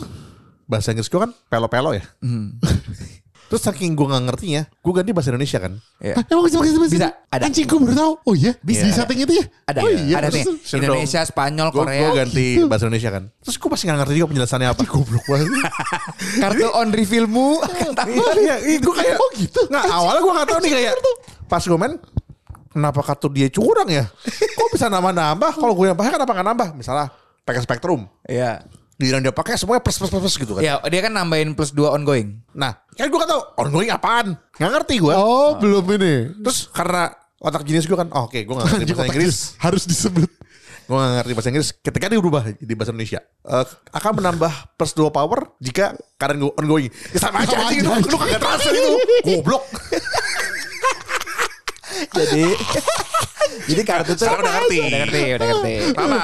Speaker 2: bahasa Inggris gue kan pelo-pelo ya.
Speaker 3: Hmm.
Speaker 2: Terus saking gue nggak ngertinya, gue ganti bahasa Indonesia kan.
Speaker 3: Iya.
Speaker 1: Hah, Emang bisa pakai bahasa
Speaker 3: Bisa, ada.
Speaker 1: Anjing gue baru tahu. Oh iya, bisa di
Speaker 2: Iya.
Speaker 1: setting itu ya?
Speaker 3: Ada.
Speaker 1: Oh iya.
Speaker 3: ada nih. Indonesia, Spanyol,
Speaker 2: Gue
Speaker 3: Korea.
Speaker 2: ganti bahasa Indonesia kan. Terus gue pasti nggak ngerti juga penjelasannya apa.
Speaker 1: Goblok banget.
Speaker 3: Kartu on revealmu.
Speaker 2: Iya, iya, gue kayak
Speaker 1: Oh gitu.
Speaker 2: Nggak, awalnya gue nggak tahu nih kayak pas gue main kenapa kartu dia curang ya? Kok bisa nambah-nambah? Kalau gue yang pakai kenapa nggak nambah? Misalnya pakai Spectrum,
Speaker 3: Iya.
Speaker 2: Dia dia pakai semuanya plus plus plus plus gitu kan.
Speaker 3: Ya, dia kan nambahin plus 2 ongoing.
Speaker 2: Nah, kan gue gak tau ongoing apaan. Nggak ngerti gue.
Speaker 1: Oh belum ini.
Speaker 2: Terus karena otak jenis gue kan, oh, oke gue gak ngerti bahasa
Speaker 1: otak
Speaker 2: Inggris.
Speaker 1: harus disebut.
Speaker 2: Gue gak ngerti bahasa Inggris. Ketika dia berubah di bahasa Indonesia. eh, akan menambah plus 2 power jika kadang gue ongoing. Ya sama aja
Speaker 1: Sama
Speaker 2: anjing.
Speaker 1: aja,
Speaker 2: Lu, lu kagak transfer itu. Goblok.
Speaker 3: Jadi Jadi kartu
Speaker 2: Sekarang udah ngerti.
Speaker 3: Udah ngerti, udah ngerti.
Speaker 2: Sama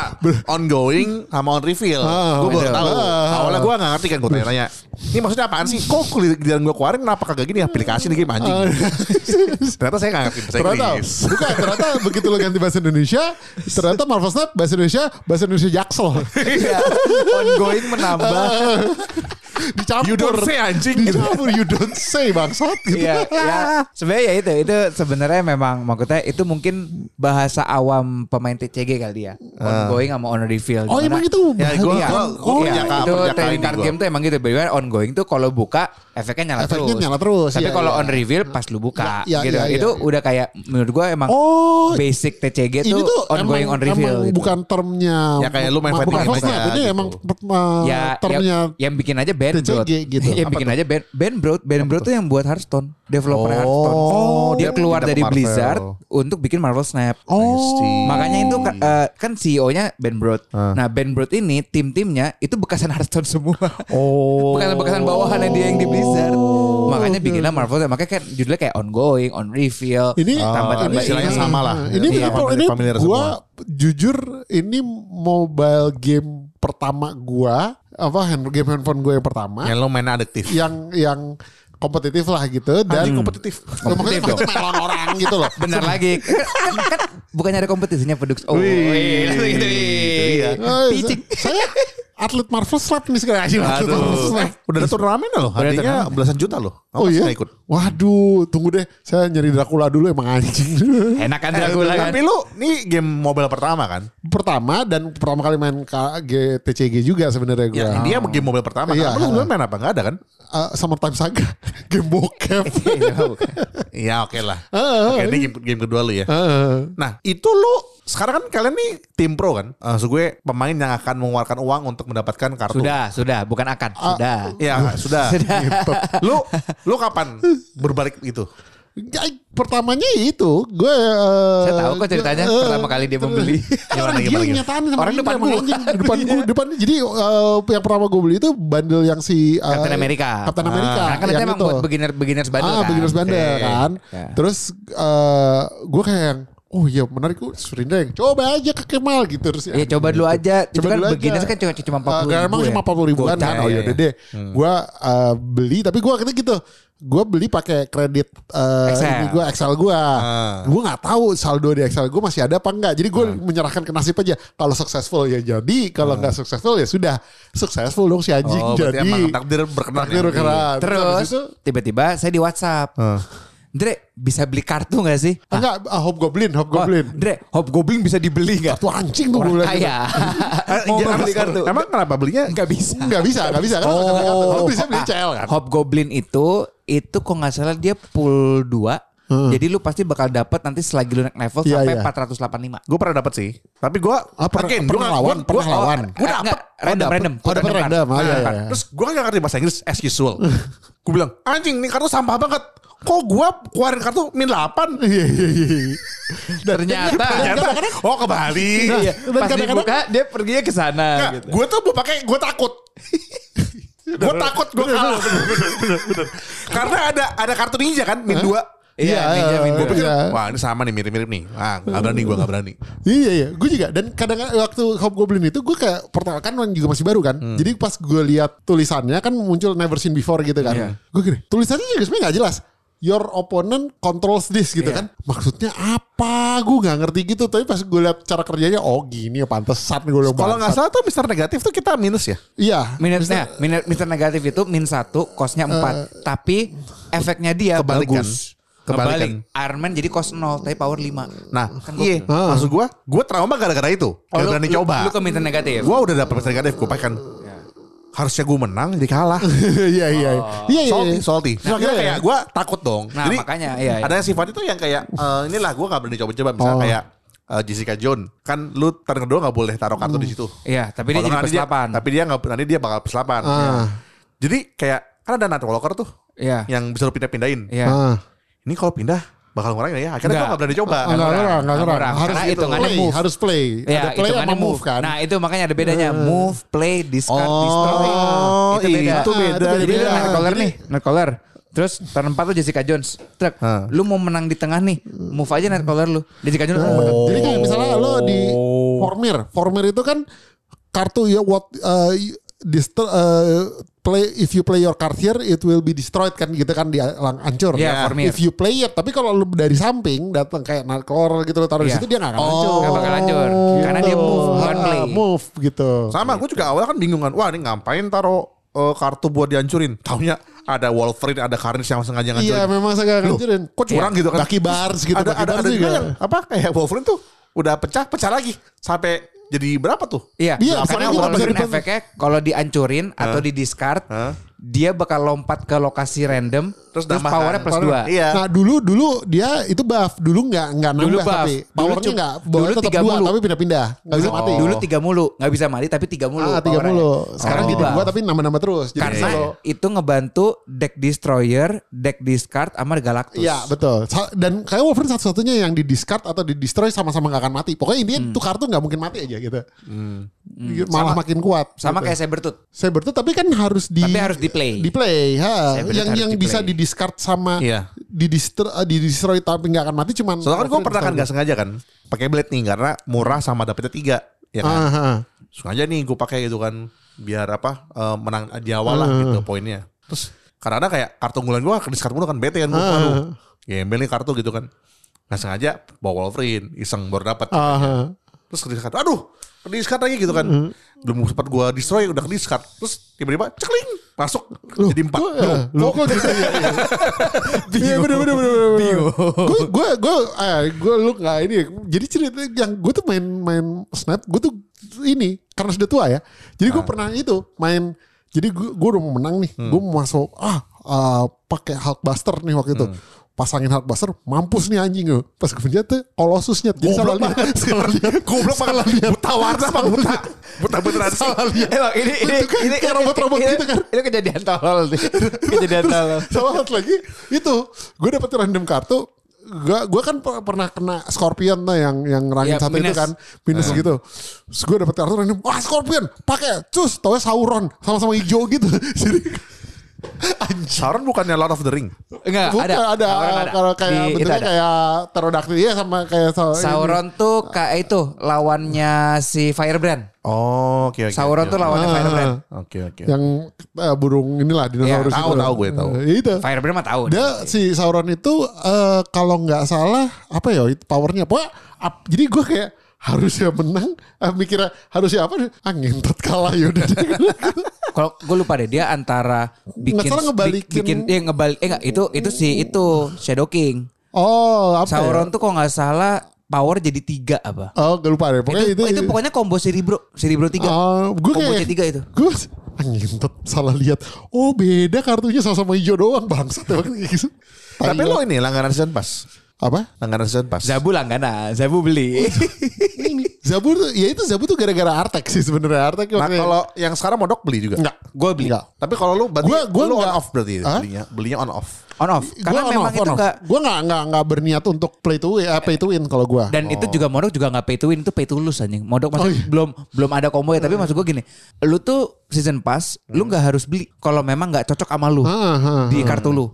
Speaker 2: ongoing sama on reveal.
Speaker 1: Ah,
Speaker 2: gue baru tahu.
Speaker 1: Ah.
Speaker 2: Awalnya gue gak ngerti kan gue tanya-tanya. Ini maksudnya apaan sih? Kok giliran gue keluarin kenapa kagak gini aplikasi nih game anjing. Ternyata saya gak ngerti bahasa
Speaker 1: ternyata
Speaker 2: Inggris.
Speaker 1: bukan ternyata begitu lo ganti bahasa Indonesia ternyata Marvel Snap bahasa Indonesia bahasa Indonesia Jaksel
Speaker 3: Iya. Ongoing menambah
Speaker 1: dicampur.
Speaker 2: You don't say, anjing.
Speaker 1: Dicampur you don't say bangsat gitu.
Speaker 3: Iya, ya, sebenarnya ya itu itu sebenarnya memang maksudnya itu mungkin bahasa awam pemain TCG kali ya. Ongoing sama on reveal.
Speaker 1: Oh emang itu.
Speaker 2: Ya, gua-
Speaker 3: Iya,
Speaker 2: gua- gua
Speaker 3: iya,
Speaker 2: perjaka-
Speaker 3: itu trading card game tuh emang gitu. Biasanya ongoing tuh kalau buka efeknya nyala
Speaker 1: Efeknya
Speaker 3: terus.
Speaker 1: nyala terus,
Speaker 3: Tapi
Speaker 1: iya,
Speaker 3: kalau
Speaker 1: iya.
Speaker 3: on reveal pas lu buka
Speaker 1: Ya, ya,
Speaker 3: gitu.
Speaker 1: ya, ya,
Speaker 3: itu
Speaker 1: ya.
Speaker 3: udah kayak menurut gua emang
Speaker 1: Oh,
Speaker 3: basic TCG tuh
Speaker 1: tuh
Speaker 3: ongoing
Speaker 1: emang,
Speaker 3: on reveal
Speaker 1: emang
Speaker 3: gitu.
Speaker 1: bukan termnya.
Speaker 2: Ya, kayak lu main
Speaker 1: ma-
Speaker 2: fighting
Speaker 1: bukan
Speaker 2: game aja
Speaker 1: Ini
Speaker 2: gitu.
Speaker 1: emang uh,
Speaker 3: ya,
Speaker 1: termnya.
Speaker 3: yang, yang bikin aja band
Speaker 1: TCG
Speaker 3: Broad.
Speaker 1: gitu.
Speaker 3: yang
Speaker 1: Apa
Speaker 3: bikin
Speaker 1: tuh?
Speaker 3: aja band band Broad. Band Broad tuh yang buat Hearthstone, developer
Speaker 2: Oh,
Speaker 3: Hearthstone. dia
Speaker 2: dia
Speaker 3: keluar dari
Speaker 2: Marvel.
Speaker 3: Blizzard untuk bikin Marvel Snap.
Speaker 1: Oh.
Speaker 3: Makanya itu eh, kan CEO-nya Ben Broad.
Speaker 2: Ah.
Speaker 3: Nah, Ben Broad ini tim-timnya itu bekasan Hearthstone semua.
Speaker 2: Oh.
Speaker 3: Bekasan-bekasan bawahannya dia yang di Blizzard. Makanya
Speaker 1: oke.
Speaker 3: bikinlah Marvel Snap. Makanya kan judulnya kayak ongoing, on reveal.
Speaker 1: Ini
Speaker 3: tambah-tambah
Speaker 2: ini istilahnya
Speaker 3: ini.
Speaker 2: sama lah.
Speaker 1: Ini
Speaker 2: Iya,
Speaker 1: ini, ini
Speaker 2: familiar
Speaker 1: gua jujur ini mobile game pertama gua apa hand game handphone gue yang pertama
Speaker 2: Yang lo main adiktif.
Speaker 1: yang yang kompetitif lah gitu dan
Speaker 2: Anjing kompetitif.
Speaker 1: Ya, makanya
Speaker 3: Kompetitif
Speaker 1: maksudnya main lawan orang gitu loh.
Speaker 3: Bener lagi. Kan, kan, kan bukannya ada kompetisinya Pedux. Oh,
Speaker 2: Wih,
Speaker 3: wih, langsung gitu.
Speaker 2: iya.
Speaker 1: Eh,
Speaker 3: Picik.
Speaker 1: Saya atlet Marvel Slap nih sekarang aja. atlet Marvel. Slap.
Speaker 2: Udah ada turnamen loh. Hadiahnya belasan juta loh.
Speaker 1: Oh iya.
Speaker 2: ikut.
Speaker 1: Waduh, tunggu deh. Saya nyari Dracula dulu emang anjing.
Speaker 3: Enak kan Dracula kan.
Speaker 2: Tapi lu nih game mobile pertama kan?
Speaker 1: pertama dan pertama kali main KG TCG juga sebenarnya gue.
Speaker 2: Ya, dia game mobile pertama.
Speaker 1: Iya.
Speaker 2: Kan? Lu sebelumnya main apa? Enggak ada kan?
Speaker 1: Uh, Summertime Saga, game bokep.
Speaker 2: Iya oke lah.
Speaker 1: Ah,
Speaker 2: Oke ini game, game kedua lu ya.
Speaker 1: Ah.
Speaker 2: Nah itu lu sekarang kan kalian nih tim pro kan? Eh, Maksud gue pemain yang akan mengeluarkan uang untuk mendapatkan kartu.
Speaker 3: Sudah, sudah, bukan akan, sudah.
Speaker 2: Ya sudah. lu lu kapan berbalik itu?
Speaker 1: Ya, pertamanya itu gue uh,
Speaker 3: Saya tahu kok ceritanya
Speaker 1: gue, uh,
Speaker 3: pertama kali dia membeli.
Speaker 1: Orang
Speaker 2: Gimana,
Speaker 1: gila
Speaker 2: gimana,
Speaker 1: nyatain sama
Speaker 3: Orang
Speaker 1: dia,
Speaker 3: depan
Speaker 1: anjing. depan gua, depan jadi uh, yang pertama gue beli itu bundle yang si uh,
Speaker 3: Captain America.
Speaker 1: Captain America
Speaker 3: Nah, kan itu
Speaker 1: yang
Speaker 3: emang
Speaker 1: itu.
Speaker 3: buat beginner beginners bundle
Speaker 1: ah,
Speaker 3: kan.
Speaker 1: beginners bundle
Speaker 2: Oke.
Speaker 1: kan.
Speaker 3: Ya.
Speaker 1: Terus uh, gue kayak oh iya menarik gue Surinda yang coba aja ke Kemal gitu terus
Speaker 3: Iya coba dulu aja. Itu
Speaker 1: Coba
Speaker 3: kan
Speaker 1: dulu aja.
Speaker 3: beginners kan cuma cuma 40
Speaker 1: Uh,
Speaker 3: ribu
Speaker 1: emang
Speaker 3: ya.
Speaker 1: cuma 40 ribuan kan. Oh
Speaker 3: Iya,
Speaker 1: yaudah
Speaker 3: iya.
Speaker 1: deh. Gue uh, beli tapi gue akhirnya gitu. Gue beli pakai kredit uh,
Speaker 3: Excel.
Speaker 1: ini gue Excel gue.
Speaker 2: Ah.
Speaker 1: Gue nggak tahu saldo di Excel gue masih ada apa enggak. Jadi gue menyerahkan ke nasib aja. Kalau successful ya jadi, kalau nggak successful ya sudah. Successful dong si anjing
Speaker 2: Oh
Speaker 1: jadi.
Speaker 2: takdir berkenan.
Speaker 1: Takdir
Speaker 2: ya?
Speaker 1: berkenan.
Speaker 3: Terus
Speaker 1: itu
Speaker 3: tiba-tiba saya di WhatsApp.
Speaker 2: Ah.
Speaker 3: Dre bisa beli kartu gak sih?
Speaker 1: ah, enggak ah, Hobgoblin, Hobgoblin.
Speaker 3: Wah, Dre, Hobgoblin bisa dibeli gak?
Speaker 1: Tuh anjing tuh gue
Speaker 3: kaya.
Speaker 2: Eh,
Speaker 3: Mau beli kartu.
Speaker 2: Emang kenapa belinya?
Speaker 3: Gak bisa.
Speaker 1: Nggak bisa, nggak bisa kan?
Speaker 2: Oh.
Speaker 1: Bisa beli CL kan?
Speaker 3: Hobgoblin itu itu kok nggak salah dia pool 2 Jadi lu pasti bakal dapat nanti selagi lu naik level
Speaker 1: Iya,
Speaker 3: sampai
Speaker 1: iya.
Speaker 3: 485.
Speaker 2: Gue pernah dapet sih. Tapi gue
Speaker 1: Ah, pernah- pernah lawan, pernah lawan.
Speaker 2: Gue dapet.
Speaker 3: enggak, random, random.
Speaker 1: Oh, dapet random. Ah, iya, iya.
Speaker 2: Terus gue gak ngerti bahasa Inggris as usual. gue bilang anjing nih kartu sampah banget. Kok gue keluarin kartu min 8?
Speaker 1: Iya, iya, iya.
Speaker 3: Ternyata,
Speaker 2: Ternyata oh kebalik.
Speaker 3: iya,
Speaker 1: Dan
Speaker 3: pas
Speaker 1: kadang-kadang-
Speaker 3: dibuka dia perginya ke sana gitu.
Speaker 2: gue tuh mau pakai gue takut. gue takut gue kalah. Karena ada ada kartu ninja kan min 2.
Speaker 3: Iya,
Speaker 1: Iya,
Speaker 3: ninja min
Speaker 2: Gue pikir,
Speaker 1: Iya.
Speaker 2: wah ini sama nih mirip-mirip nih. Ah, gak berani gue gak berani.
Speaker 1: Iya iya, gue juga. Dan kadang waktu Hobgoblin itu gue kayak pertama kan juga masih baru kan. Jadi pas gue lihat tulisannya kan muncul never seen before gitu kan.
Speaker 3: Iya.
Speaker 1: Gue gini, tulisannya juga sebenarnya nggak jelas. Your opponent controls this gitu
Speaker 3: Iya.
Speaker 1: kan. Maksudnya apa? Gue nggak ngerti gitu. Tapi pas gue lihat cara kerjanya, oh gini ya pantesan gue bilang
Speaker 2: Kalau nggak
Speaker 1: bangsat.
Speaker 2: salah tuh Mister Negatif tuh kita minus ya.
Speaker 1: Iya.
Speaker 3: Minusnya, minus, minus negatif itu min satu, kosnya 4 Tapi efeknya dia
Speaker 2: Kebalikan.
Speaker 3: bagus.
Speaker 2: Kebalikan.
Speaker 3: Kebalik. Iron Man jadi kos 0 tapi power 5.
Speaker 2: Nah,
Speaker 3: Kan
Speaker 2: iya.
Speaker 1: Ah.
Speaker 2: Maksud gue, gue trauma gara-gara itu. Gak berani coba.
Speaker 3: Lu minus negatif.
Speaker 2: Gue udah dapet Negatif, gue pakai kan. Harusnya gue menang, jadi kalah.
Speaker 1: Iya iya. Iya iya.
Speaker 2: salty,
Speaker 1: iya.
Speaker 2: salty. Akhirnya
Speaker 1: iya,
Speaker 2: kayak gue takut dong.
Speaker 3: Nah,
Speaker 2: jadi
Speaker 3: makanya, iya, iya.
Speaker 2: ada sifat itu yang kayak eh, inilah gue gak berani coba-coba. Misalnya
Speaker 1: Oh.
Speaker 2: kayak eh, Jessica Jones, kan lu turn kedua gak boleh taruh kartu di situ.
Speaker 3: Iya, tapi dia
Speaker 2: Kalau
Speaker 3: jadi peselapan.
Speaker 2: Tapi dia nggak nanti dia bakal peselapan.
Speaker 1: Ah.
Speaker 2: Jadi kayak kan ada Nightwalker tuh
Speaker 3: Iya.
Speaker 2: yang bisa lu pindah-pindahin.
Speaker 3: Iya.
Speaker 1: Ah.
Speaker 2: Ini kalau pindah bakal ngurangin ya. Akhirnya gue
Speaker 3: Enggak.
Speaker 2: gak berani coba.
Speaker 1: Enggak
Speaker 3: ngurang, nggak
Speaker 1: ngurang.
Speaker 3: ngurang.
Speaker 1: Harus
Speaker 3: Karena
Speaker 1: gitu.
Speaker 3: hitungannya
Speaker 1: play,
Speaker 3: move.
Speaker 1: harus play.
Speaker 3: Iya,
Speaker 1: Ada play sama move kan.
Speaker 3: Nah, itu makanya ada bedanya. Move, play, discard,
Speaker 2: Oh,
Speaker 3: destroy. itu beda.
Speaker 2: itu
Speaker 1: Ah,
Speaker 2: beda.
Speaker 1: itu beda.
Speaker 3: Jadi lu
Speaker 1: Jadi-
Speaker 3: nih, Nightcrawler. Terus turn 4 tuh Jessica Jones. Truk,
Speaker 2: Hah.
Speaker 3: lu mau menang di tengah nih, move aja Nightcrawler lu. Jessica Jones oh. menang.
Speaker 1: Jadi kayak misalnya lo di Formir, Formir itu kan kartu ya what uh, you- dist- uh, play if you play your card here it will be destroyed kan gitu kan di lang hancur.
Speaker 3: Iya, Formir.
Speaker 1: If you play it tapi kalau lu dari samping datang kayak Nightcrawler gitu lo taruh di
Speaker 3: Iya.
Speaker 1: situ dia gak akan
Speaker 2: Oh.
Speaker 1: hancur.
Speaker 3: Gak bakal hancur. Karena dia move, bukan
Speaker 1: Ah,
Speaker 3: play.
Speaker 1: Move gitu.
Speaker 2: Sama gue juga awalnya kan bingung kan. Wah ini ngapain taruh eh, kartu buat dihancurin. Taunya ada Wolverine, ada Carnage yang sengaja ngancurin.
Speaker 1: Iya memang
Speaker 2: Loh,
Speaker 1: ngancurin.
Speaker 2: kok curang gitu kan?
Speaker 1: Lucky Bars gitu.
Speaker 2: ada ada
Speaker 1: Bars
Speaker 2: ada
Speaker 1: juga.
Speaker 2: juga yang apa kayak Wolverine tuh udah pecah pecah lagi sampai jadi berapa tuh?
Speaker 3: Iya,
Speaker 1: Iya,
Speaker 3: karena
Speaker 1: bisa
Speaker 3: efeknya kalau dihancurin atau di discard, dia bakal lompat ke lokasi random,
Speaker 2: Terus
Speaker 3: terus, powernya
Speaker 2: kan?
Speaker 3: plus
Speaker 2: Power-
Speaker 3: 2.
Speaker 2: Iya.
Speaker 1: Nah dulu dulu dia itu buff, dulu nggak nggak nambah
Speaker 3: Dulu buff.
Speaker 1: tapi powernya
Speaker 3: cuma-
Speaker 1: nggak,
Speaker 3: dulu tiga
Speaker 1: dua
Speaker 3: mulu.
Speaker 1: tapi pindah-pindah, nggak bisa
Speaker 2: Oh.
Speaker 1: mati.
Speaker 3: Dulu tiga mulu, nggak bisa mati tapi tiga mulu.
Speaker 1: ah tiga mulu. Sekarang
Speaker 3: Oh.
Speaker 1: jadi dua tapi nambah-nambah terus. Jadi
Speaker 3: Karena
Speaker 1: kalau
Speaker 3: itu ngebantu deck destroyer, deck discard sama Galactus.
Speaker 1: Iya betul. Dan kayak Wolverine satu-satunya yang di discard atau di destroy sama-sama nggak akan mati. Pokoknya intinya
Speaker 3: Hmm.
Speaker 1: tuh kartu nggak mungkin mati aja gitu. Malah makin kuat.
Speaker 3: Sama
Speaker 1: gitu.
Speaker 3: kayak Sabertooth.
Speaker 1: Sabertooth tapi kan harus di
Speaker 3: Tapi harus di play.
Speaker 1: Di play, ha.
Speaker 3: Sabertooth
Speaker 1: Yang
Speaker 3: harus
Speaker 1: yang
Speaker 3: di
Speaker 1: bisa di discard sama
Speaker 2: Iya.
Speaker 1: di destroy, di destroy tapi nggak akan mati cuman
Speaker 2: Soalnya kan gue pernah kan
Speaker 1: selalu.
Speaker 2: gak sengaja kan pakai blade nih karena murah sama dapetnya tiga ya kan.
Speaker 1: Ah, ah.
Speaker 2: Sengaja nih gue pakai gitu kan biar apa eh, menang di awal lah gitu poinnya. Terus karena kayak kartu unggulan gue ke discard mulu kan bete kan gue aduh gembel nih kartu gitu kan. Nggak sengaja bawa Wolverine iseng baru dapat.
Speaker 1: Ah.
Speaker 2: Terus ke discard aduh ke discard lagi gitu kan. Belum sempat gue destroy udah ke discard. Terus tiba-tiba cekling masuk jadi empat.
Speaker 1: Loh, eh, loh, kok gitu ya? Iya, Iya bener bener bener. Gue gue gue gue lu nggak ini. ya. Jadi cerita yang gue tuh main main snap. Gue tuh ini karena sudah tua ya. Jadi gue pernah itu main. Jadi gue gue udah mau menang nih. Gue mau masuk ah ah, pakai Hulkbuster nih waktu itu. Pasangin Hulkbuster, mampus nih anjing gue. Pas gue pencet tuh Colossusnya. Jadi salah lihat. Salah lihat.
Speaker 2: Goblok
Speaker 1: Salah
Speaker 2: banget.
Speaker 1: lihat.
Speaker 2: Buta warna apa buta? Buta beneran sih.
Speaker 1: Salah lihat.
Speaker 3: Emang ini ini
Speaker 1: Itu kan
Speaker 3: ini
Speaker 1: kayak robot-robot
Speaker 3: ini-
Speaker 1: gitu kan.
Speaker 3: Ini kejadian tolol nih. kejadian tolol.
Speaker 1: sama satu lagi itu gue dapet random kartu gue gue kan per- pernah kena Scorpion tuh yang yang rangin
Speaker 3: Iya,
Speaker 1: satu itu
Speaker 3: minus.
Speaker 1: kan minus gitu terus gue dapet kartu random wah Scorpion pakai cus tau Sauron sama-sama hijau gitu jadi
Speaker 2: Sauron bukannya Lord of the Ring.
Speaker 3: Enggak,
Speaker 1: bukan
Speaker 3: ada.
Speaker 1: ada,
Speaker 3: Sauron
Speaker 1: kalau kayak
Speaker 3: Di-
Speaker 1: bentuknya
Speaker 3: ada.
Speaker 1: kayak pterodactyl ya sama kayak Sau-
Speaker 3: Sauron tuh kayak itu lawannya si Firebrand.
Speaker 2: Oh, oke oke.
Speaker 3: Sauron
Speaker 2: oke,
Speaker 3: tuh lawannya
Speaker 1: Ah.
Speaker 3: Firebrand.
Speaker 2: Oke oke.
Speaker 1: yang eh, burung inilah dinosaurus
Speaker 3: Iya,
Speaker 2: tahu,
Speaker 1: itu.
Speaker 2: tahu, gue tahu.
Speaker 1: Eh, itu
Speaker 3: Firebrand mah tahu.
Speaker 1: Dia si Sauron itu eh, kalau nggak salah apa ya itu powernya pokoknya ap- jadi gue kayak harusnya menang eh, mikirnya harusnya apa ah ngentot kalah yaudah
Speaker 3: Kalau gue lupa deh dia antara bikin
Speaker 1: salah ngebalikin-
Speaker 3: bikin eh ngebalik eh enggak itu itu si itu Shadow King.
Speaker 1: oh apa
Speaker 3: Sauron
Speaker 1: ya?
Speaker 3: tuh kalau nggak salah power jadi tiga apa?
Speaker 1: oh gue lupa deh pokoknya
Speaker 3: itu,
Speaker 1: itu
Speaker 3: itu, pokoknya combo Cerebro, Cerebro tiga.
Speaker 1: oh, gue
Speaker 3: combo
Speaker 1: kayak
Speaker 3: C3 itu.
Speaker 1: gue ah, ngentot salah lihat oh beda kartunya sama-sama hijau doang bangsat ya gitu
Speaker 2: Tapi lo ini langganan season pass.
Speaker 1: Apa
Speaker 2: Langganan season pass.
Speaker 3: Zabu langganan, Zabu beli.
Speaker 1: ini Zabu tuh ya itu Zabu tuh gara-gara Artek sih sebenarnya Artek
Speaker 2: Nah,
Speaker 1: waktu-
Speaker 2: kalau yang sekarang modok beli juga.
Speaker 1: enggak
Speaker 3: gue beli.
Speaker 1: enggak
Speaker 2: Tapi kalau lu berarti
Speaker 1: Gua- gua
Speaker 2: lu on
Speaker 1: nggak-
Speaker 2: off berarti
Speaker 1: Hah?
Speaker 2: belinya. Belinya on off.
Speaker 3: On off. Karena memang itu enggak
Speaker 1: Gue nggak nggak nggak berniat untuk play to win, eh, pay to win kalau gue.
Speaker 3: dan itu juga Modok juga nggak pay to win itu pay to lose anjing. Modok maksudnya
Speaker 1: Oh, iya.
Speaker 3: belum belum ada combo ya tapi maksud gue gini, lu tuh season pass lu nggak harus beli kalau memang nggak cocok sama lu
Speaker 1: ah,
Speaker 3: di kartu lu.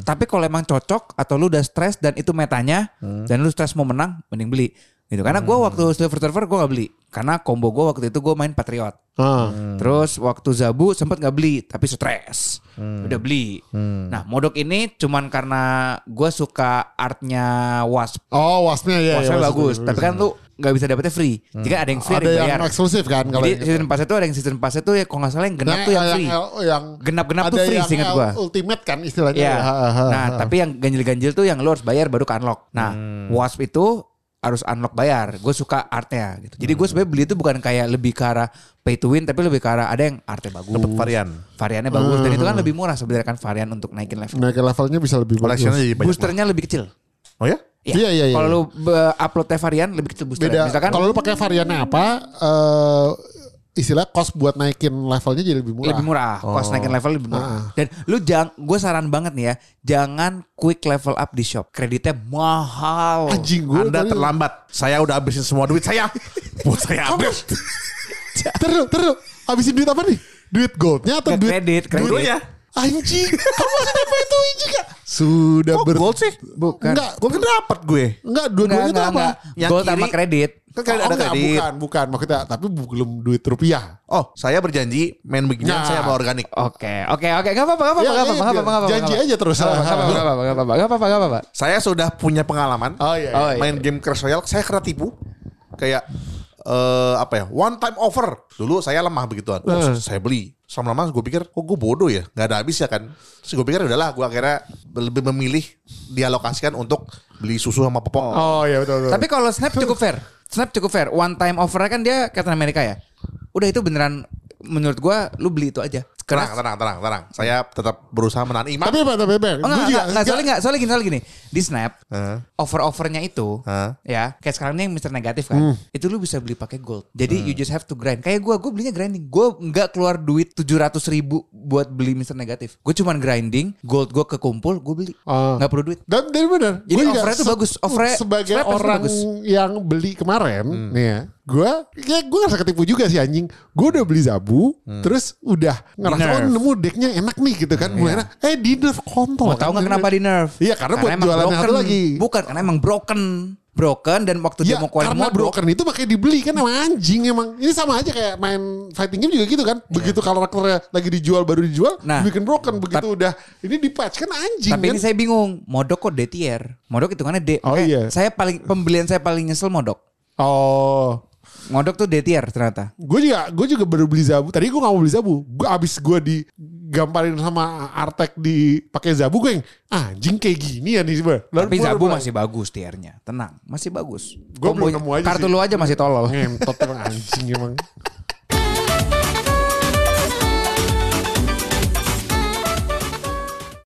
Speaker 3: Tapi kalau emang cocok atau lu udah stres dan itu metanya dan lu stres mau menang, mending beli. Gitu. Karena gue waktu Silver Surfer gue gak beli. Karena combo gue waktu itu gue main Patriot.
Speaker 1: ah.
Speaker 3: Terus waktu Zabu sempet nggak beli tapi stres. Udah beli. Nah modok ini cuman karena gue suka artnya Wasp.
Speaker 1: Oh waspnya ya.
Speaker 3: Waspnya
Speaker 1: ya,
Speaker 3: bagus.
Speaker 1: wasp-
Speaker 3: Tapi kan lu nggak bisa dapetnya free. Jika ada yang free
Speaker 1: ada
Speaker 3: ada yang
Speaker 1: yang
Speaker 3: bayar.
Speaker 1: eksklusif kan kalau
Speaker 3: Jadi
Speaker 1: yang
Speaker 3: season pass itu ada yang season pass itu ya kalau nggak salah yang genap
Speaker 1: Nah,
Speaker 3: tuh yang free.
Speaker 1: yang
Speaker 3: Genap-genap tuh free
Speaker 1: yang L-
Speaker 3: gua.
Speaker 1: Ultimate kan istilahnya.
Speaker 3: Iya.
Speaker 1: ya. Ha, ha,
Speaker 3: Nah, tapi yang ganjil-ganjil tuh yang lu harus bayar baru ke unlock. Nah, Wasp itu harus unlock bayar. Gue suka artnya gitu. Jadi gue sebenarnya beli itu bukan kayak lebih ke arah pay to win, tapi lebih ke arah ada yang artnya bagus.
Speaker 2: Dapat varian.
Speaker 3: Variannya bagus dan itu kan lebih murah sebenarnya kan varian untuk naikin level.
Speaker 1: naikin levelnya bisa lebih bagus.
Speaker 3: Boosternya lebih kecil.
Speaker 2: Oh ya?
Speaker 1: Iya, iya, iya.
Speaker 3: Kalau lu be- uploadnya varian lebih kecil boosternya.
Speaker 1: Beda.
Speaker 3: Misalkan
Speaker 1: Kalau lu pakai variannya apa? eh istilah cost buat naikin levelnya jadi lebih murah.
Speaker 3: lebih murah, cost
Speaker 2: Oh.
Speaker 3: naikin level lebih murah. Dan lu jangan, gue saran banget nih ya, jangan quick level up di shop, kreditnya mahal.
Speaker 1: Anjing gue.
Speaker 2: Anda terlambat. Saya udah habisin semua duit saya. Buat saya habis.
Speaker 1: Terus, terus. Habisin duit apa nih? Duit goldnya atau
Speaker 3: Nggak,
Speaker 1: duit?
Speaker 3: kredit, kredit.
Speaker 2: Dulunya.
Speaker 1: Anjing. Kamu masih dapat itu anjing ya? Sudah
Speaker 2: Kok
Speaker 1: ber...
Speaker 2: gold sih?
Speaker 3: Bukan.
Speaker 1: Enggak,
Speaker 2: Gue kan dapat gue.
Speaker 1: enggak dua-duanya itu
Speaker 3: enggak,
Speaker 1: apa?
Speaker 3: enggak.
Speaker 2: Yang
Speaker 3: Gold sama
Speaker 2: kiri-
Speaker 3: kredit.
Speaker 2: Kan kredit
Speaker 1: oh,
Speaker 2: ada
Speaker 1: enggak,
Speaker 2: kredit.
Speaker 1: bukan, bukan. Maksudnya, tapi belum duit rupiah.
Speaker 2: Oh, saya berjanji main beginian
Speaker 1: Nah.
Speaker 2: saya mau organik.
Speaker 3: Oke, oke, oke. Gak apa-apa, gak apa-apa,
Speaker 1: Ya,
Speaker 3: gak apa-apa,
Speaker 1: iya,
Speaker 3: gak apa-apa, gak apa-apa.
Speaker 1: janji aja terus.
Speaker 3: Gak apa-apa, gak apa-apa, gak apa-apa, gak apa-apa, gak apa-apa.
Speaker 2: Saya sudah punya pengalaman
Speaker 1: Oh iya.
Speaker 3: Oh, iya.
Speaker 2: main game Clash Royale. Saya kena tipu. Kayak eh apa ya one time offer dulu saya lemah begituan oh,
Speaker 1: Eh.
Speaker 2: saya beli sama lama gue pikir oh gue bodoh ya nggak ada habis ya kan terus gue pikir udahlah gue akhirnya lebih memilih dialokasikan untuk beli susu sama popok
Speaker 1: Oh iya betul betul.
Speaker 3: Tapi kalau Snap cukup fair. Snap cukup fair. One time offer kan dia Captain America ya. Udah itu beneran menurut gua lu beli itu aja.
Speaker 2: Tenang tenang tenang tenang saya tetap berusaha menahan iman
Speaker 1: tapi apa tapi apa?
Speaker 3: Oh, enggak, enggak, enggak, soalnya enggak, soalnya gini, soalnya gini. Di Snap,
Speaker 2: Hah?
Speaker 3: offer-offernya itu,
Speaker 2: Hah?
Speaker 3: ya, kayak sekarang ini yang Mr. Negatif kan,
Speaker 1: Hmm.
Speaker 3: itu lu bisa beli pakai gold. Jadi you just have to grind. Kayak gua, gua belinya grinding. Gua enggak keluar duit 700 ribu buat beli Mr. Negatif. Gue cuman grinding, gold gua kekumpul, gue beli. Nggak perlu duit.
Speaker 1: Dan dari benar.
Speaker 3: Jadi offernya tuh bagus. Offernya-
Speaker 1: sebagai orang
Speaker 3: bagus.
Speaker 1: yang beli kemarin, nih ya, gue ya gue ngerasa ketipu juga sih anjing. Gue udah beli zabu, terus udah ngerasa oh nemu decknya enak nih gitu kan. Mulai enak. Eh di nerf kontol.
Speaker 3: Mau tahu nggak kenapa di nerf?
Speaker 1: Iya karena, buat
Speaker 3: emang
Speaker 1: jualannya satu
Speaker 3: broken.
Speaker 1: lagi.
Speaker 3: Bukan, karena emang broken. Broken dan waktu
Speaker 1: Ya
Speaker 3: dia mau keluarin
Speaker 1: karena
Speaker 3: modok,
Speaker 1: broken itu makanya dibeli kan emang anjing emang. Ini sama aja kayak main fighting game juga gitu kan. Begitu karakternya lagi dijual baru dijual,
Speaker 3: Iya. Nah.
Speaker 1: bikin broken. Begitu udah ini di patch kan anjing
Speaker 3: Tapi
Speaker 1: kan.
Speaker 3: ini saya bingung, modok kok D tier? Modok hitungannya D.
Speaker 1: Oh,
Speaker 3: Makanya
Speaker 1: iya.
Speaker 3: Saya paling pembelian saya paling nyesel modok.
Speaker 1: Oh.
Speaker 3: Modok tuh D tier ternyata.
Speaker 1: Gue juga gue juga baru beli Zabu. Tadi gue gak mau beli Zabu. Gue abis gue digamparin sama Artek di pakai Zabu gue yang anjing kayak gini ya nih sebenernya.
Speaker 3: Tapi Zabu
Speaker 1: mulai-
Speaker 3: masih bagus tiernya. Tenang, masih bagus.
Speaker 1: Gua belum nemu aja
Speaker 3: Kartu
Speaker 1: sih.
Speaker 3: lu aja masih tolol.
Speaker 1: ngentot emang anjing emang.